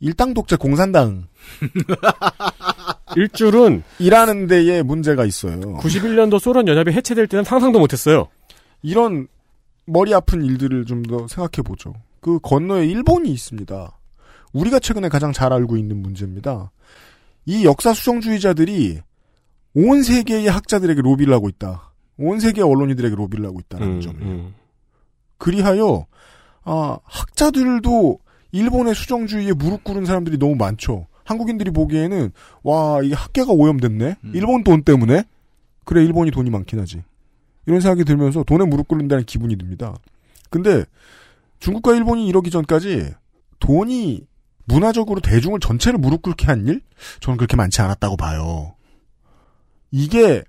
일당 독재 공산당 *laughs* 일줄은 일하는 데에 문제가 있어요. 91년도 소련 연합이 해체될 때는 상상도 못했어요. 이런 머리 아픈 일들을 좀 더 생각해 보죠. 그 건너에 일본이 있습니다. 우리가 최근에 가장 잘 알고 있는 문제입니다. 이 역사 수정주의자들이 온 세계의 학자들에게 로비를 하고 있다. 온 세계 언론인들에게 로비를 하고 있다는 음, 점이에요. 음. 그리하여 아, 학자들도 일본의 수정주의에 무릎 꿇은 사람들이 너무 많죠. 한국인들이 보기에는 와 이게 학계가 오염됐네. 일본 돈 때문에 그래 일본이 돈이 많긴 하지. 이런 생각이 들면서 돈에 무릎 꿇는다는 기분이 듭니다. 근데 중국과 일본이 이러기 전까지 돈이 문화적으로 대중을 전체를 무릎 꿇게 한 일? 저는 그렇게 많지 않았다고 봐요. 이게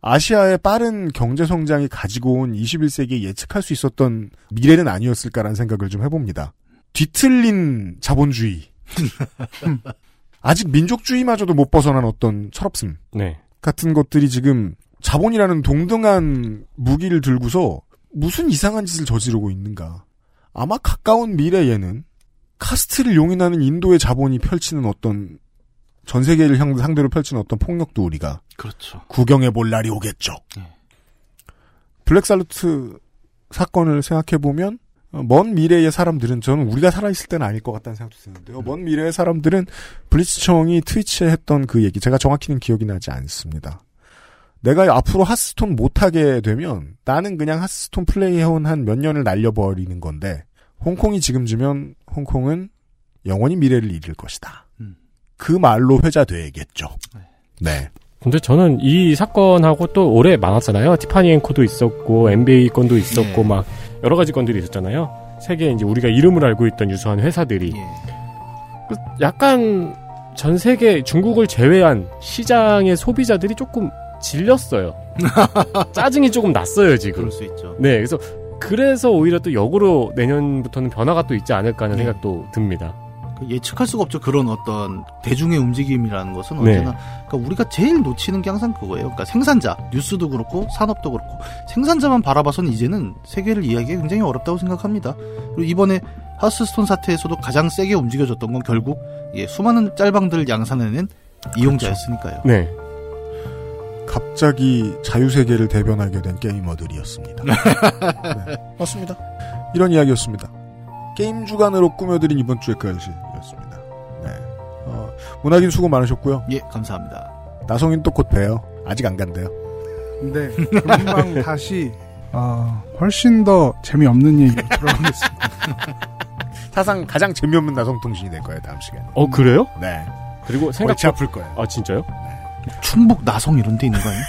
아시아의 빠른 경제 성장이 가지고 온 21세기에 예측할 수 있었던 미래는 아니었을까라는 생각을 좀 해봅니다. 뒤틀린 자본주의. *laughs* 아직 민족주의마저도 못 벗어난 어떤 철없음. 네. 같은 것들이 지금 자본이라는 동등한 무기를 들고서 무슨 이상한 짓을 저지르고 있는가. 아마 가까운 미래에는 카스트를 용인하는 인도의 자본이 펼치는 어떤 전 세계를 향- 상대로 펼치는 어떤 폭력도 우리가 그렇죠. 구경해 볼 날이 오겠죠. 블랙살루트 사건을 생각해 보면 어, 먼 미래의 사람들은 저는 우리가 살아있을 때는 아닐 것 같다는 생각도 드는데요. 먼 미래의 사람들은 블리츠청이 트위치에 했던 그 얘기 제가 정확히는 기억이 나지 않습니다. 내가 앞으로 하스스톤 못하게 되면 나는 그냥 하스스톤 플레이해온 한 몇 년을 날려버리는 건데 홍콩이 지금쯤면 홍콩은 영원히 미래를 잃을 것이다. 그 말로 회자돼야겠죠. 네. 근데 저는 이 사건하고 또 오래 많았잖아요. 티파니 앵커도 있었고 NBA 건도 있었고 예. 막 여러 가지 건들이 있었잖아요. 세계 이제 우리가 이름을 알고 있던 유수한 회사들이 예. 그 약간 전 세계 중국을 제외한 시장의 소비자들이 조금 질렸어요. *laughs* 짜증이 조금 났어요 지금. 그럴 수 있죠. 네, 그래서 그래서 오히려 또 역으로 내년부터는 변화가 또 있지 않을까 하는 생각도 듭니다. 그 예측할 수가 없죠. 그런 어떤 대중의 움직임이라는 것은 네. 언제나 그러니까 우리가 제일 놓치는 게 항상 그거예요. 그러니까 생산자, 뉴스도 그렇고 산업도 그렇고 생산자만 바라봐서는 이제는 세계를 이해하기가 굉장히 어렵다고 생각합니다. 그리고 이번에 하스스톤 사태에서도 가장 세게 움직여졌던 건 결국 예, 수많은 짤방들을 양산해낸 이용자였으니까요. 네. 갑자기 자유세계를 대변하게 된 게이머들이었습니다. *laughs* 네, 맞습니다. 이런 이야기였습니다. 게임 주간으로 꾸며드린 이번 주의 그 알실이었습니다. 네. 어, 문학인 수고 많으셨고요. 예, 감사합니다. 나성인 또 곧 봬요. 아직 안 간대요. 근데 금방 *laughs* 다시 아, 훨씬 더 재미없는 얘기로 들어가겠습니다. *laughs* 사상 가장 재미없는 나성통신이 될 거예요, 다음 시간에. 어 그래요? 네. 그리고 생각 골치 아플 거예요. 아 진짜요? 충북 나성 이런 데 있는 거 아니에요?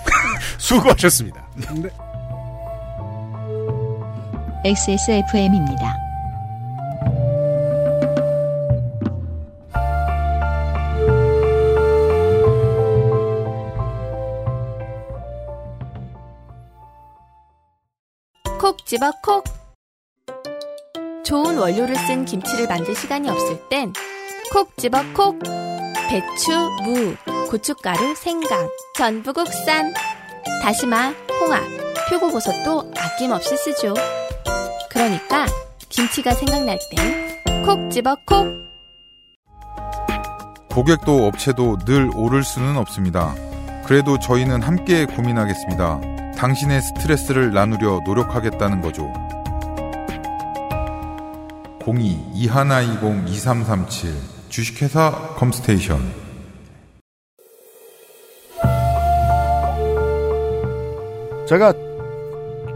*laughs* 수고하셨습니다. XSFM입니다. 콕 집어 콕. 좋은 원료를 쓴 김치를 만들 시간이 없을 땐 콕 집어 콕. 배추, 무, 고춧가루, 생강, 전부 국산. 다시마, 홍합, 표고버섯도 아낌없이 쓰죠. 그러니까 김치가 생각날 땐 콕 집어 콕. 고객도 업체도 늘 오를 수는 없습니다. 그래도 저희는 함께 고민하겠습니다. 당신의 스트레스를 나누려 노력하겠다는 거죠. 02-2120-2337 주식회사 컴스테이션 제가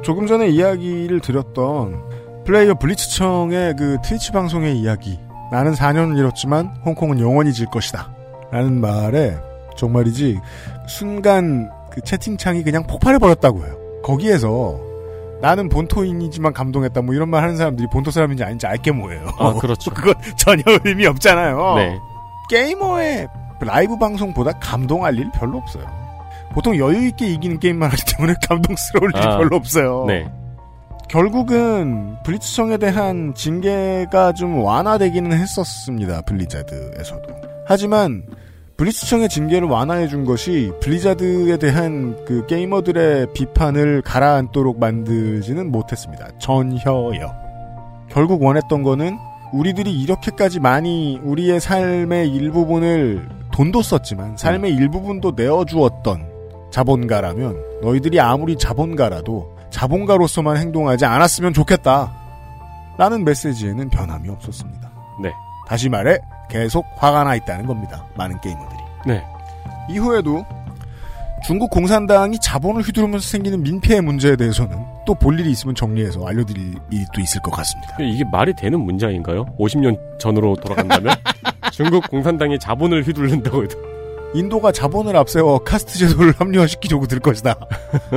조금 전에 이야기를 드렸던 플레이어 블리츠청의 그 트위치 방송의 이야기. 나는 4년을 잃었지만 홍콩은 영원히 질 것이다. 라는 말에 정말이지 순간 그 채팅창이 그냥 폭발해버렸다고 해요. 거기에서 나는 본토인이지만 감동했다 뭐 이런 말 하는 사람들이 본토 사람인지 아닌지 알게 뭐예요. 아, 그렇죠. *laughs* 그건 전혀 의미 없잖아요. 네. 게이머의 라이브 방송보다 감동할 일 별로 없어요. 보통 여유 있게 이기는 게임만 하기 때문에 *laughs* 감동스러울 일이 아, 별로 없어요. 네. 결국은 블리츠청에 대한 징계가 좀 완화되기는 했었습니다. 블리자드에서도. 하지만 블리츠청의 징계를 완화해 준 것이 블리자드에 대한 그 게이머들의 비판을 가라앉도록 만들지는 못했습니다. 전혀요. 결국 원했던 거는 우리들이 이렇게까지 많이 우리의 삶의 일부분을 돈도 썼지만 삶의 일부분도 내어주었던 자본가라면 너희들이 아무리 자본가라도 자본가로서만 행동하지 않았으면 좋겠다. 라는 메시지에는 변함이 없었습니다. 네. 다시 말해 계속 화가 나 있다는 겁니다. 많은 게이머들이. 네. 이후에도 중국 공산당이 자본을 휘두르면서 생기는 민폐의 문제에 대해서는 또 볼 일이 있으면 정리해서 알려드릴 또 있을 것 같습니다. 이게 말이 되는 문장인가요? 50년 전으로 돌아간다면? *laughs* 중국 공산당이 자본을 휘둘른다고 해도. 인도가 자본을 앞세워 카스트 제도를 *laughs* 합리화시키려고 들 것이다.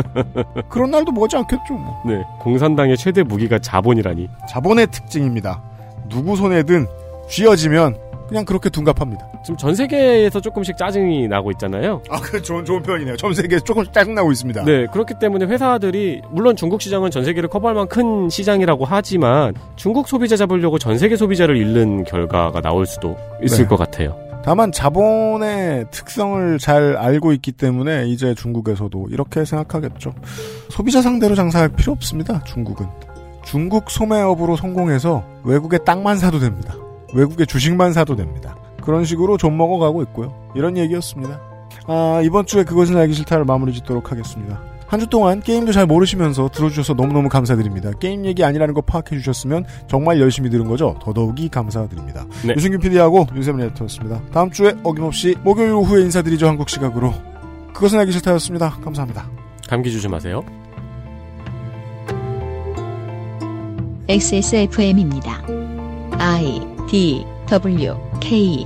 *laughs* 그런 날도 머지 않겠죠. 뭐. 네. 공산당의 최대 무기가 자본이라니. 자본의 특징입니다. 누구 손에든 쥐어지면 그냥 그렇게 둔갑합니다. 지금 전 세계에서 조금씩 짜증이 나고 있잖아요. 아, 그 좋은, 좋은 표현이네요. 전 세계에서 조금씩 짜증 나고 있습니다. 네, 그렇기 때문에 회사들이 물론 중국 시장은 전 세계를 커버할 만한 큰 시장이라고 하지만 중국 소비자 잡으려고 전 세계 소비자를 잃는 결과가 나올 수도 있을 네. 것 같아요. 다만 자본의 특성을 잘 알고 있기 때문에 이제 중국에서도 이렇게 생각하겠죠. 소비자 상대로 장사할 필요 없습니다. 중국은. 중국 소매업으로 성공해서 외국의 땅만 사도 됩니다. 외국의 주식만 사도 됩니다. 그런 식으로 좀 먹어가고 있고요. 이런 얘기였습니다. 아, 이번 주에 그것은 알기 싫다를 마무리 짓도록 하겠습니다. 한 주 동안 게임도 잘 모르시면서 들어주셔서 너무너무 감사드립니다. 게임 얘기 아니라는 거 파악해 주셨으면 정말 열심히 들은 거죠. 더더욱이 감사드립니다. 네. 유승균 PD하고 윤세민 에디터였습니다. 다음 주에 어김없이 목요일 오후에 인사드리죠. 한국 시각으로. 그것은 알기 싫다였습니다. 감사합니다. 감기 조심하세요. XSFM입니다. I D W K